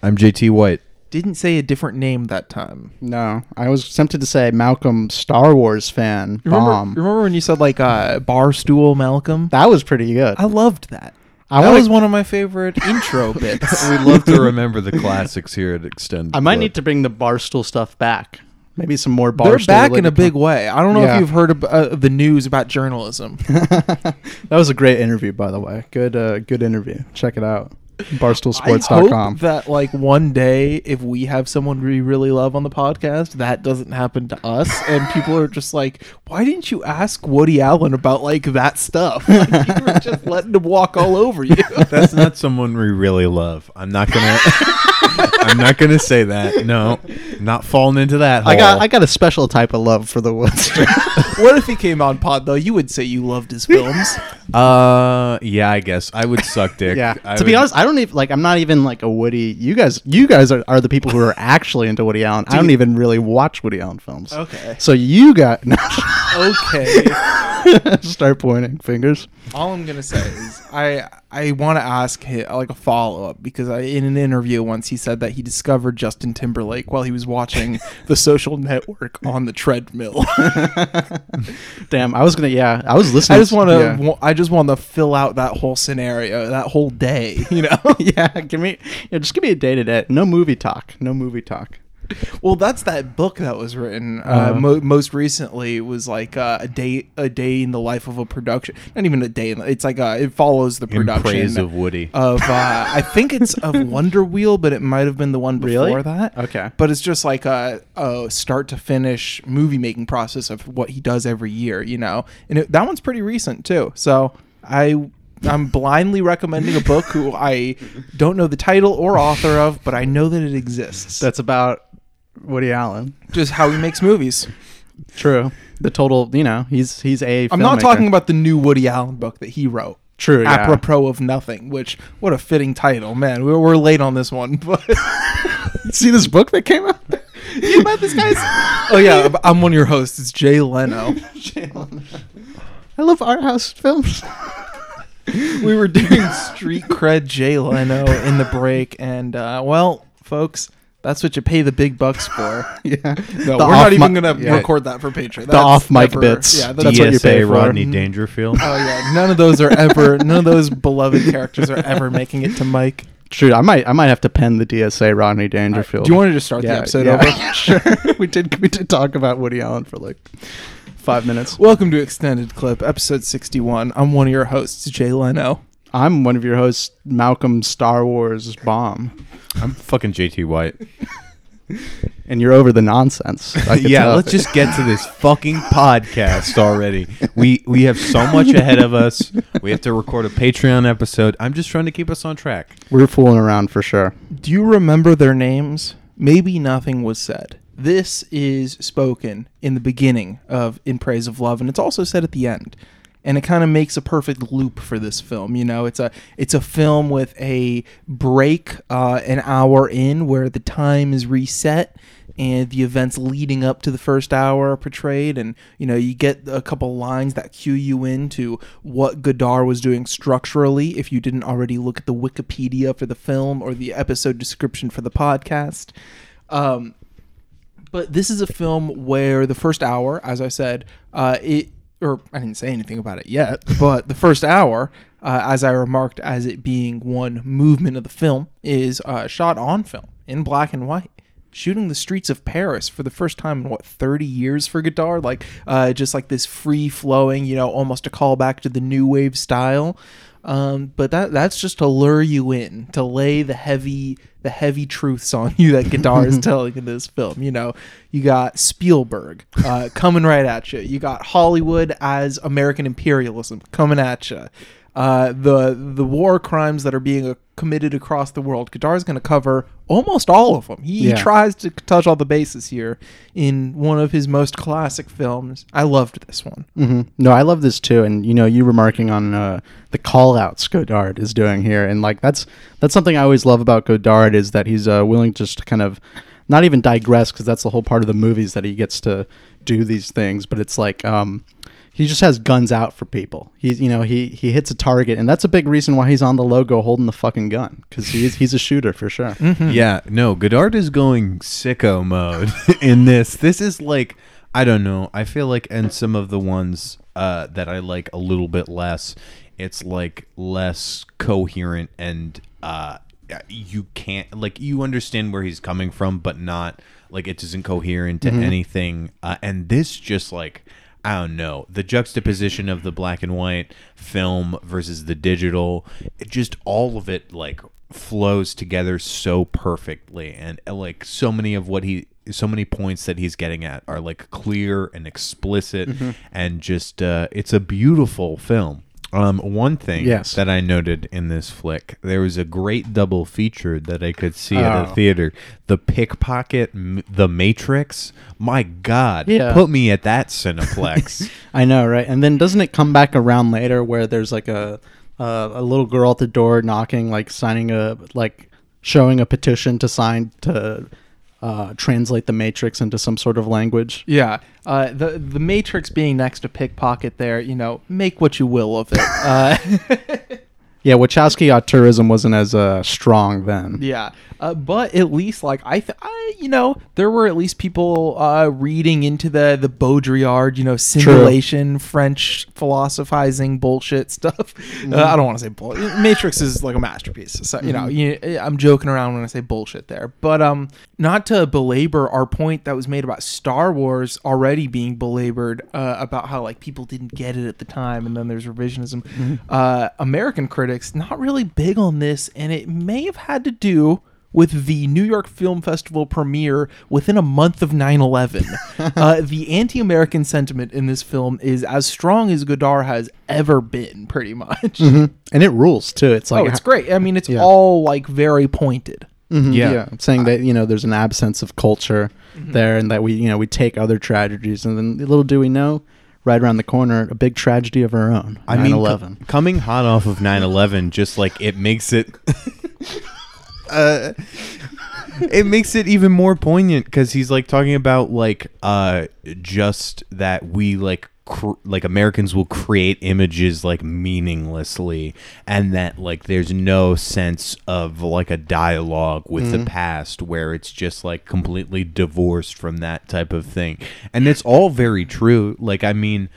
I'm JT White. Didn't say a different name that time. No, I was tempted to say Malcolm Star Wars fan Remember, Baum. remember when you said like uh, Barstool Malcolm? That was pretty good. I loved that. I that wanna- was one of my favorite intro bits. we love to remember the classics here at Extend. I might Clip. need to bring the Barstool stuff back. Maybe some more Barstool. They're back in a big con- way. I don't know Yeah. if you've heard of uh, the news about journalism. that was a great interview, by the way. Good, uh, good interview. Check it out. I BarstoolSports.com. hope that like one day, if we have someone we really love on the podcast, that doesn't happen to us, and people are just like, "Why didn't you ask Woody Allen about like that stuff? Like, you were just letting him walk all over you." That's not someone we really love. I'm not gonna. I'm not gonna say that. No, not falling into that. I got, hole. I got a special type of love for the Woods. what if he came on pod though? You would say you loved his films. Uh, yeah, I guess I would suck dick. yeah. I to be would- honest, I don't even like. I'm not even like a Woody. You guys, you guys are, are the people who are actually into Woody Allen. I don't you- even really watch Woody Allen films. Okay. So you got. No. okay. Start pointing fingers. All I'm gonna say is I I want to ask him like a follow up because I in an interview once he said that he discovered Justin Timberlake while he was watching The Social Network on the treadmill. Damn, I was gonna. Yeah, I was listening. I just want to yeah. I just want to fill out that whole scenario, that whole day. You know. yeah, give me. Yeah, just give me a day to day. No movie talk. No movie talk. Well, that's that book that was written uh, Uh-huh. mo- most recently. Was like uh, a day, a day in the life of a production. Not even a day. In the, it's like uh, it follows the production praise of Woody. Of uh, I think it's of Wonder Wheel, but it might have been the one before Really? that. Okay. but it's just like a, a start to finish movie making process of what he does every year. You know, and it, that one's pretty recent too. So I. I'm blindly recommending a book who I don't know the title or author of, but I know that it exists. That's about Woody Allen. Just how he makes movies. True. The total. You know, he's he's a. I'm not filmmaker. talking about the new Woody Allen book that he wrote. True, yeah. Apropos of nothing, which what a fitting title, man. We're, we're late on this one, but see this book that came out. you met this guy's. oh yeah, I'm one of your hosts. It's Jay Leno. Jay Leno. I love art house films. we were doing street cred Jay Leno in the break, and uh, well, folks, that's what you pay the big bucks for. yeah. No, The we're not even mi- gonna yeah. record that for Patreon. The off-mic never- bits. Yeah, That's what you pay for. Rodney Dangerfield. Oh yeah, none of those are ever. None of those beloved characters are ever making it to mic. True. I might I might have to pen the DSA Rodney Dangerfield. do you wanna just start the episode over? sure. we did we did talk about Woody Allen for like five minutes. Welcome to Extended Clip, episode 61. I'm one of your hosts, Jay Leno. I'm one of your hosts, Malcolm Star Wars Baum. I'm fucking JT White. And you're over the nonsense. I could yeah, tell. let's just get to this fucking podcast already. We we have so much ahead of us. We have to record a Patreon episode. I'm just trying to keep us on track. We're fooling around for sure. Do you remember their names? Maybe nothing was said. This is spoken in the beginning of In Praise of Love, and it's also said at the end. And it kind of makes a perfect loop for this film. You know, it's a it's a film with a break uh, an hour in where the time is reset and the events leading up to the first hour are portrayed and you know you get a couple lines that cue you into what Godard was doing structurally if you didn't already look at the Wikipedia for the film or the episode description for the podcast um, but this is a film where the first hour as I said uh, it or I didn't say anything about it yet but the first hour uh, as I remarked as it being one movement of the film is uh, shot on film in black and white shooting the streets of Paris for the first time in what 30 years for Godard like uh, just like this free flowing you know almost a callback to the new wave style um, but that that's just to lure you in to lay the heavy the heavy truths on you that Godard is telling in this film. You know you got Spielberg uh, coming right at you. You got Hollywood as American imperialism coming at you uh, the the war crimes that are being uh, committed across the world. Godard's going to cover almost all of them. He Yeah. tries to touch all the bases here in one of his most classic films. I loved this one. hmm No, I love this too, and you know, you remarking on uh, the call outs Godard is doing here, and like that's that's something I always love about Godard is that he's uh, willing just to kind of not even digress because that's the whole part of the movies that he gets to do these things, but it's like um, he just has guns out for people. He's you know he he hits a target, and that's a big reason why he's on the logo holding the fucking gun because he's he's a shooter for sure. Yeah, no, Godard is going sicko mode in this. This is like I don't know. I feel like and some of the ones uh, that I like a little bit less, it's like less coherent and uh, you can't like you understand where he's coming from, but not like it isn't coherent to Mhm. anything. Uh, and this just like I don't know the juxtaposition of the black and white film versus the digital. It just all of it like flows together so perfectly, and uh, like so many of what he so many points that he's getting at are like clear and explicit, Mhm. and just uh, it's a beautiful film. Um, one thing Yes. that I noted in this flick, there was a great double feature that I could see at Oh. a theater: the pickpocket, M- the Matrix. My God, Yeah. put me at that Cineplex. I know, right? And then doesn't it come back around later where there's like a uh, a little girl at the door knocking, like signing a like showing a petition to sign to uh, translate the Matrix into some sort of language. Yeah, uh, the the Matrix being next to pickpocket there, you know, make what you will of it. Uh, Yeah, Wachowski auteurism wasn't as uh, strong then. yeah, uh, but at least like I, th- I, you know, there were at least people uh, reading into the the Baudrillard, you know, simulation, French philosophizing bullshit stuff. Uh, I don't want to say bull. Matrix is like a masterpiece. So you know, Mhm. you, I'm joking around when I say bullshit there, but um, not to belabor our point that was made about Star Wars already being belabored uh, about how like people didn't get it at the time, and then there's revisionism. Mhm. Uh, American critics not really big on this, and it may have had to do with the New York Film Festival premiere within a month of 9 11. uh, the anti American sentiment in this film is as strong as Godard has ever been, pretty much. Mhm. And it rules too. It's like oh, it's great. I mean, it's Yeah. all like very pointed. Mhm, Yeah. yeah. saying that you know there's an absence of culture Mhm. there, and that we you know we take other tragedies, and then little do we know, right around the corner, a big tragedy of our own. I mean, co- 9/11. coming hot off of 9/11, just like it makes it, uh, it makes it even more poignant because he's like talking about like uh just that we like cr- like Americans will create images like meaninglessly, and that like there's no sense of like a dialogue with the Mhm. past where it's just like completely divorced from that type of thing, and it's all very true. Like I mean.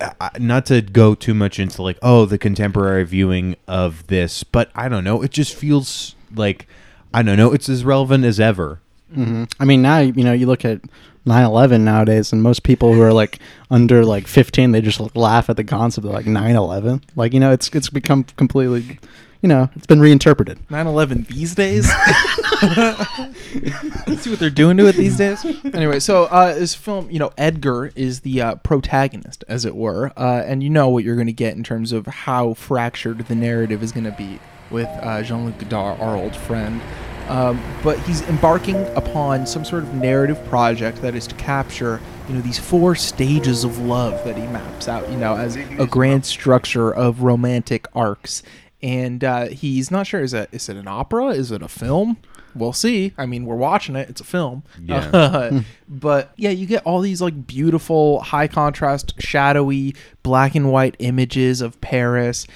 I, I, not to go too much into like oh the contemporary viewing of this but i don't know it just feels like i don't know it's as relevant as ever hmm I mean, now you know you look at 9/11 nowadays, and most people who are like under like 15, they just like, laugh at the concept of like 9/11. Like you know, it's it's become completely, you know, it's been reinterpreted. 9/11 these days. Let's See what they're doing to it these days. Anyway, so uh, this film, you know, Edgar is the uh, protagonist, as it were, uh, and you know what you're going to get in terms of how fractured the narrative is going to be with uh, Jean-Luc Godard, our old friend. Um, but he's embarking upon some sort of narrative project that is to capture, you know, these four stages of love that he maps out, you know, as a grand structure of romantic arcs. And uh, he's not sure is it is it an opera? Is it a film? We'll see. I mean, we're watching it. It's a film. Yeah. but yeah, you get all these like beautiful, high contrast, shadowy, black and white images of Paris.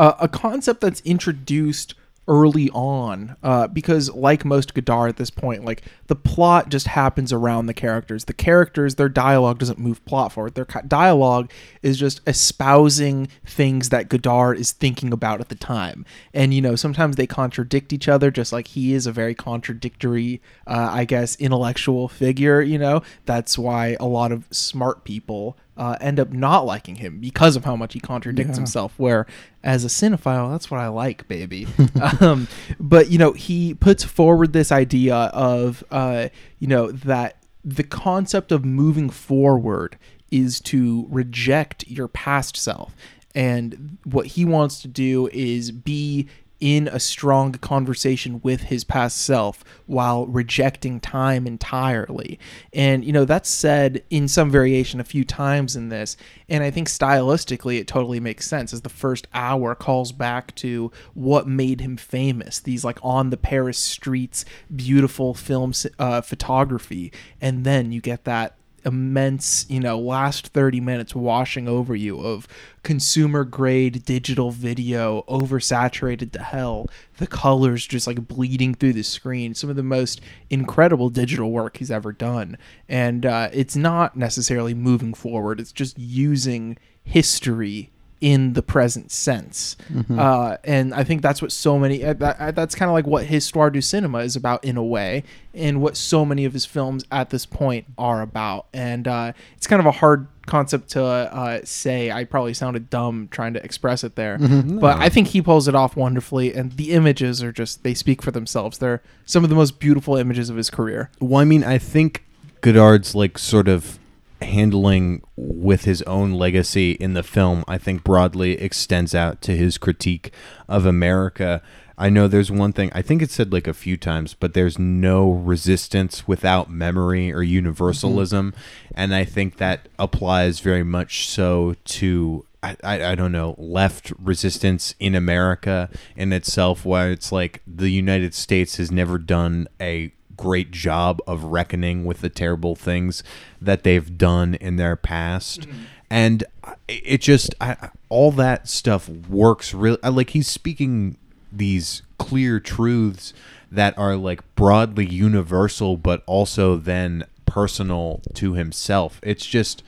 Uh, a concept that's introduced early on uh, because like most godard at this point like the plot just happens around the characters. The characters their dialogue doesn't move plot forward. Their dialogue is just espousing things that godard is thinking about at the time. And you know sometimes they contradict each other just like he is a very contradictory uh, i guess intellectual figure you know? That's why a lot of smart people uh, end up not liking him because of how much he contradicts Yeah. himself. Where as a cinephile, that's what I like, baby. um, but you know, he puts forward this idea of uh, you know that the concept of moving forward is to reject your past self. And what he wants to do is be in a strong conversation with his past self while rejecting time entirely. And, you know, that's said in some variation a few times in this. And I think stylistically it totally makes sense as the first hour calls back to what made him famous these like on the Paris streets, beautiful film uh, photography. And then you get that immense, you know, last 30 minutes washing over you of consumer grade digital video oversaturated to hell. The colors just like bleeding through the screen. Some of the most incredible digital work he's ever done. And uh, it's not necessarily moving forward, it's just using history in the present sense. Mhm. Uh, and I think that's what so many, uh, that, uh, that's kind of like what Histoire du Cinema is about in a way, and what so many of his films at this point are about. And uh, it's kind of a hard concept to uh, say. I probably sounded dumb trying to express it there, Mhm. but I think he pulls it off wonderfully. And the images are just, they speak for themselves. They're some of the most beautiful images of his career. Well, I mean, I think Godard's like sort of handling with his own legacy in the film, I think broadly extends out to his critique of America. I know there's one thing, I think it's said like a few times, but there's no resistance without memory or universalism. Mm-hmm. And I think that applies very much so to I, I, I don't know left resistance in America in itself where it's like the United States has never done a great job of reckoning with the terrible things that they've done in their past. Mm-hmm. And it just I, all that stuff works really like he's speaking these clear truths that are like broadly universal but also then personal to himself. It's just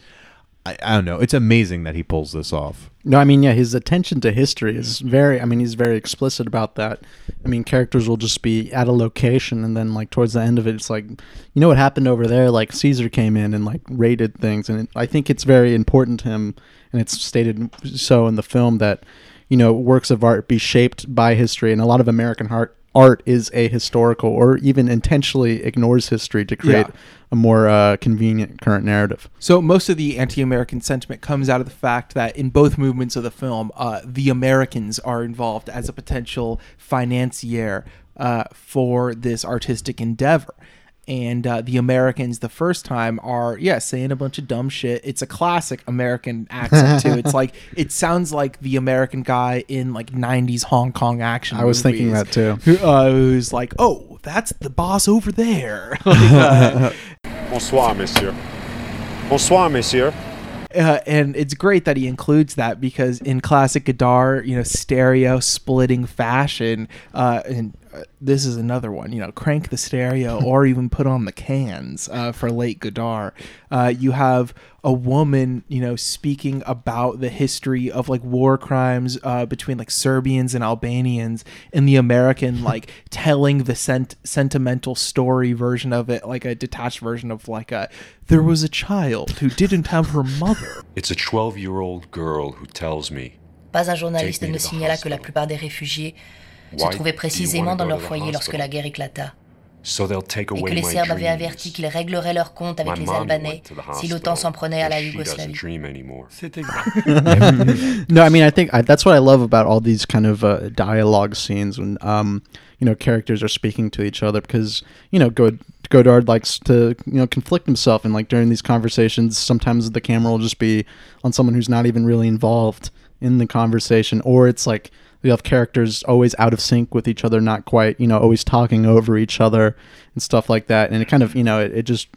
I, I don't know. It's amazing that he pulls this off. No, I mean, yeah, his attention to history is very. I mean, he's very explicit about that. I mean, characters will just be at a location, and then like towards the end of it, it's like, you know what happened over there? Like Caesar came in and like raided things, and it, I think it's very important to him, and it's stated so in the film that, you know, works of art be shaped by history, and a lot of American art art is ahistorical or even intentionally ignores history to create Yeah. a more uh, convenient current narrative. So most of the anti-American sentiment comes out of the fact that in both movements of the film, uh, the Americans are involved as a potential financier uh, for this artistic endeavor. And uh, the Americans, the first time, are yeah saying a bunch of dumb shit. It's a classic American accent too. It's like it sounds like the American guy in like '90s Hong Kong action. I was thinking that too. Who, uh, who's like, oh, that's the boss over there. Like, uh, Bonsoir, monsieur. Bonsoir, monsieur. uh, and it's great that he includes that because in classic Godard, you know, stereo splitting fashion, uh, and this is another one, you know, crank the stereo or even put on the cans uh, for late Godard. Uh, you have a woman, you know, speaking about the history of like war crimes uh, between like Serbians and Albanians, and the American like telling the sent- sentimental story version of it, like a detached version of like a there was a child who didn't have her mother. It's a 12 year old girl who tells me Pas un journaliste Take me ne signala que la plupart des réfugiés se trouvaient précisément dans leur foyer lorsque la guerre éclata. so they'll take Et away que les my Serbes avaient averti qu'ils régleraient leur compte avec les Albanais went to the si l'OTAN s'en prenait à la but she doesn't Yougoslavie. dream anymore. no, I mean, I think I, that's what I love about all these kind of uh, dialogue scenes when, um, you know, characters are speaking to each other because, you know, God, Godard likes to, you know, conflict himself. And like during these conversations, sometimes the camera will just be on someone who's not even really involved in the conversation. Or it's like you have characters always out of sync with each other, not quite, you know, always talking over each other and stuff like that. And it kind of, you know, it, it just,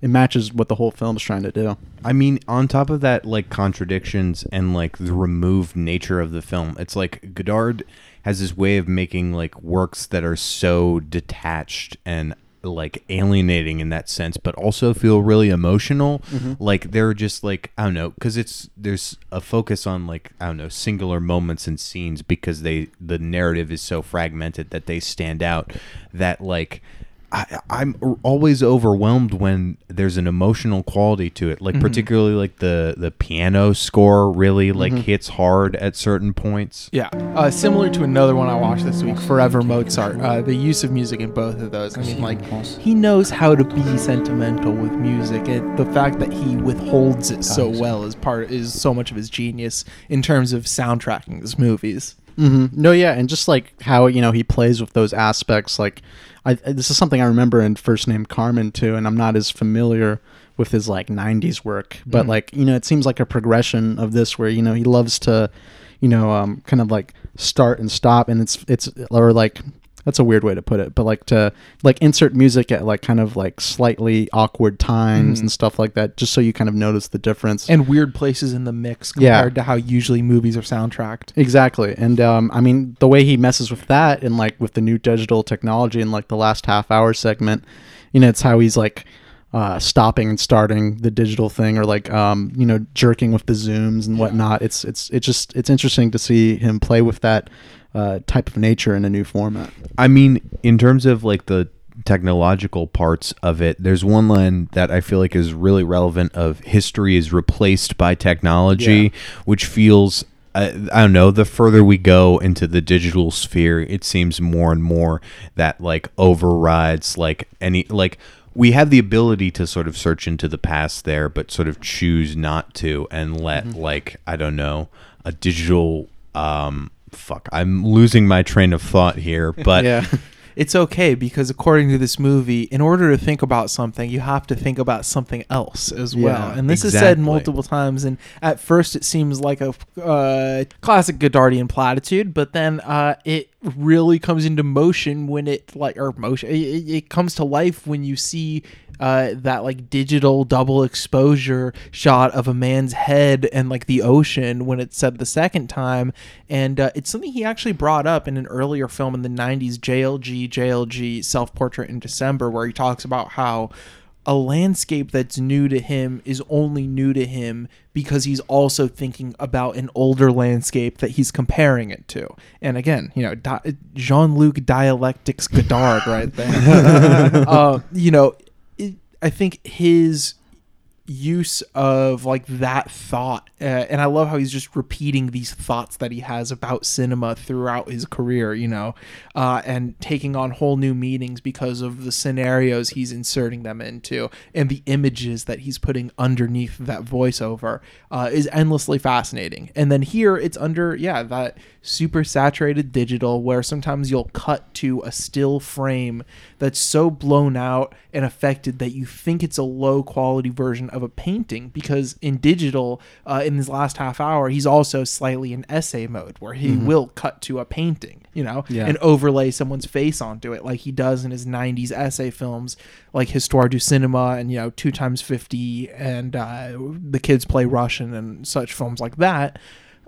it matches what the whole film is trying to do. I mean, on top of that, like contradictions and like the removed nature of the film, it's like Godard has this way of making like works that are so detached and like alienating in that sense, but also feel really emotional. Mhm. Like they're just like I don't know, because it's there's a focus on like I don't know singular moments and scenes because they the narrative is so fragmented that they stand out. That like I, I'm always overwhelmed when there's an emotional quality to it, like Mhm. particularly like the the piano score really like Mhm. hits hard at certain points. Yeah, uh, similar to another one I watched this week, Forever Mozart. Uh, the use of music in both of those. I mean, like he knows how to be sentimental with music, and the fact that he withholds it so well is part is so much of his genius in terms of soundtracking his movies. Mm-hmm. No, yeah, and just like how you know he plays with those aspects. Like, I this is something I remember in First Name Carmen too, and I'm not as familiar with his like '90s work, but Mhm. like you know, it seems like a progression of this where you know he loves to, you know, um, kind of like start and stop, and it's it's or like that's a weird way to put it, but like to like insert music at like kind of like slightly awkward times Mhm. and stuff like that, just so you kind of notice the difference And weird places in the mix Yeah. compared to how usually movies are soundtracked. Exactly. And um, I mean, the way he messes with that and like with the new digital technology in like the last half hour segment, you know, it's how he's like uh, stopping and starting the digital thing or like, um, you know, jerking with the zooms and whatnot. It's, it's, it's just, it's interesting to see him play with that uh, type of nature in a new format. I mean, in terms of like the technological parts of it, there's one line that I feel like is really relevant of history is replaced by technology, which feels I, I don't know, the further we go into the digital sphere, it seems more and more that like overrides like any like we have the ability to sort of search into the past there, but sort of choose not to and let Mhm. like I don't know a digital um fuck I'm losing my train of thought here, but It's okay because according to this movie, in order to think about something, you have to think about something else as well. And this is said multiple times. And at first, it seems like a uh, classic Godardian platitude, but then uh, it really comes into motion when it like or motion it, it comes to life when you see uh, that like digital double exposure shot of a man's head and like the ocean when it's said the second time. And uh, it's something he actually brought up in an earlier film in the 90s JLG JLG self portrait in December where he talks about how a landscape that's new to him is only new to him because he's also thinking about an older landscape that he's comparing it to. And again, you know, Di- Jean-Luc Dialectics Godard right there. uh, you know, it, I think his use of like that thought uh, and i love how he's just repeating these thoughts that he has about cinema throughout his career you know uh, and taking on whole new meanings because of the scenarios he's inserting them into and the images that he's putting underneath that voiceover uh, is endlessly fascinating. And then here it's under yeah that super saturated digital where sometimes you'll cut to a still frame that's so blown out and affected that you think it's a low quality version of a painting because in digital uh, in this last half hour he's also slightly in essay mode where he Mhm. will cut to a painting you know Yeah. and overlay someone's face onto it like he does in his 90s essay films like histoire du cinema and you know two times 50 and uh, the kids play russian and such films like that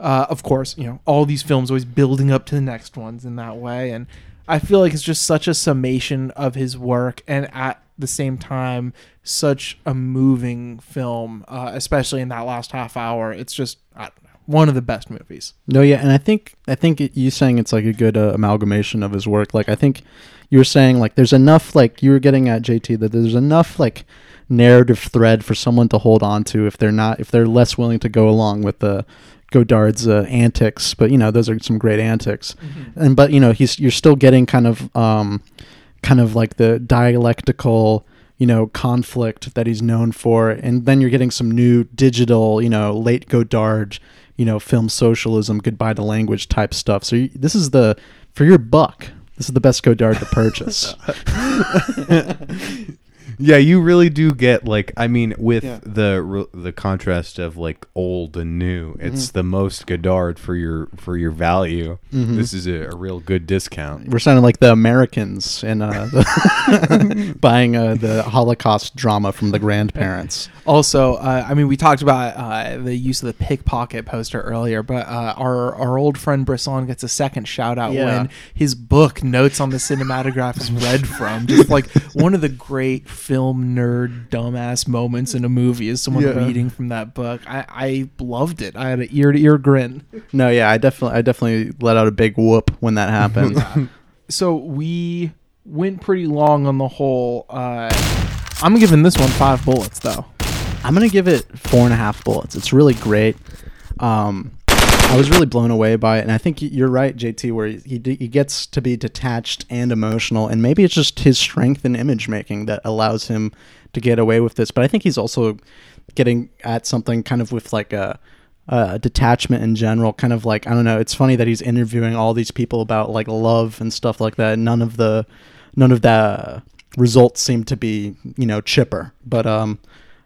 uh, of course, you know, all these films always building up to the next ones in that way. And I feel like it's just such a summation of his work and at the same time, such a moving film, uh, especially in that last half hour. It's just, know, one of the best movies. No, yeah, and I think I think you saying it's like a good uh, amalgamation of his work. Like I think you were saying like there's enough like you were getting at JT that there's enough like narrative thread for someone to hold on to if they're not if they're less willing to go along with the Godard's uh, antics. But you know those are some great antics, and but you know he's you're still getting kind of um kind of like the dialectical you know conflict that he's known for. And then you're getting some new digital you know late godard you know film socialism goodbye to language type stuff. So you, this is the for your buck this is the best godard to purchase Yeah, you really do get like I mean with Yeah. the the contrast of like old and new. It's Mhm. the most Godard for your for your value. Mhm. This is a, a real good discount. we're sounding like the americans in uh the buying uh, the holocaust drama from the grandparents Also, uh, I mean, we talked about uh, the use of the pickpocket poster earlier, but uh, our our old friend Bresson gets a second shout out Yeah. when his book Notes on the Cinematograph is read from. Just like one of the great film nerd dumbass moments in a movie is someone Yeah. reading from that book. I, I loved it. I had an ear to ear grin. no yeah i definitely i definitely let out a big whoop when that happened So we went pretty long on the whole. Uh, I'm giving this one five bullets though. I'm gonna give it four and a half bullets. It's really great. Um, I was really blown away by it, and I think you're right, JT, where he he, gets to be detached and emotional, and maybe it's just his strength in image making that allows him to get away with this. But I think he's also getting at something kind of with like a. Uh, detachment in general, kind of like I don't know. It's funny that he's interviewing all these people about like love and stuff like that. None of the, none of the results seem to be you know chipper. But um,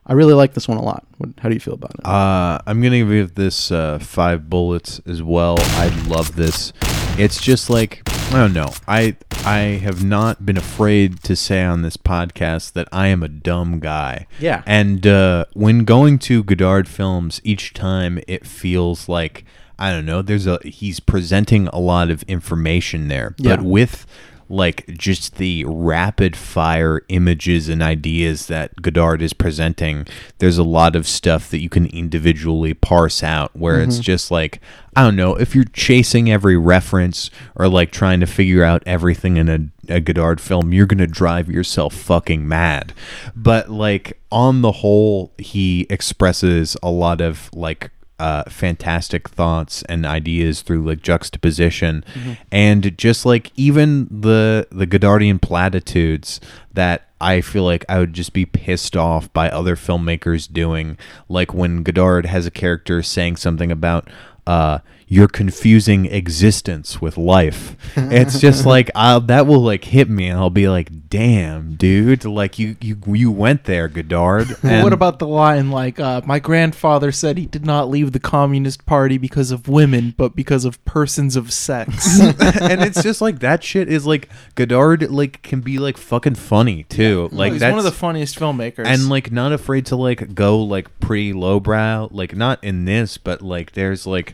I really like this one a lot. What, how do you feel about it? Uh, I'm gonna give this uh, five bullets as well. I love this. It's just like I don't know. I I have not been afraid to say on this podcast that I am a dumb guy. Yeah. And uh, when going to Godard films, each time it feels like I don't know. There's a he's presenting a lot of information there, Yeah. but with like just the rapid fire images and ideas that Godard is presenting, there's a lot of stuff that you can individually parse out where it's Mhm. just like, I don't know, if you're chasing every reference or like trying to figure out everything in a, a Godard film, you're going to drive yourself fucking mad. But like on the whole, he expresses a lot of like uh, fantastic thoughts and ideas through like juxtaposition Mhm. and just like even the the Godardian platitudes that I feel like I would just be pissed off by other filmmakers doing like when Godard has a character saying something about uh you're confusing existence with life. it's just like uh, that will like hit me, and I'll be like, "Damn, dude! Like you you you went there, Godard." what about the line like, uh, "My grandfather said he did not leave the Communist Party because of women, but because of persons of sex." and it's just like that shit is like Godard like can be like fucking funny too. Like he's that's one of the funniest filmmakers. and like not afraid to like go like pretty lowbrow. Like not in this, but like there's like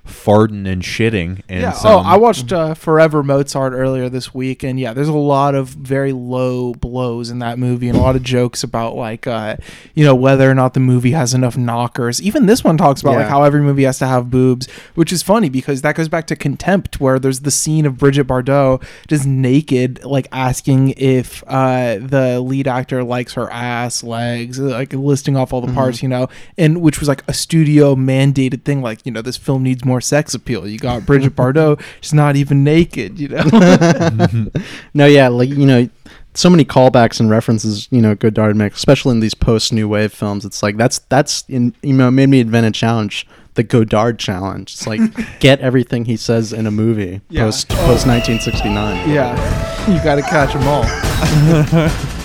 farting and shitting and yeah. some, Oh, I watched uh, Forever Mozart earlier this week, and yeah, there's a lot of very low blows in that movie, and a lot of jokes about like, uh, you know, whether or not the movie has enough knockers. Even this one talks about like how every movie has to have boobs, which is funny because that goes back to Contempt, where there's the scene of Bridget Bardot just naked, like asking if uh, the lead actor likes her ass, legs, like listing off all the parts, you know, and which was like a studio mandated thing, like you know, this film needs more sex appeal. You got Bridget Bardot, she's not even naked, you know. no, yeah, like you know, so many callbacks and references. You know, Godard makes, especially in these post New Wave films. It's like that's that's in you know made me invent a challenge, the Godard challenge. It's like get everything he says in a movie Yeah. post post nineteen sixty nine. Yeah, you got to catch them all.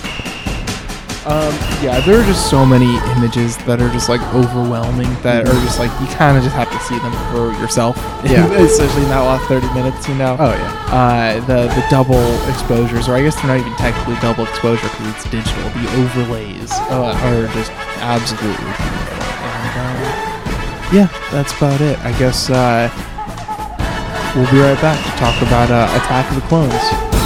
um, yeah, there are just so many images that are just like overwhelming that are just like you kind of just have to see them for yourself. Yeah. especially in that last thirty minutes, you know. Oh yeah. Uh, the the double exposures, or I guess they're not even technically double exposure because it's digital. The overlays uh, are just absolutely beautiful. And uh, yeah, that's about it. I guess uh, we'll be right back to talk about uh, Attack of the Clones.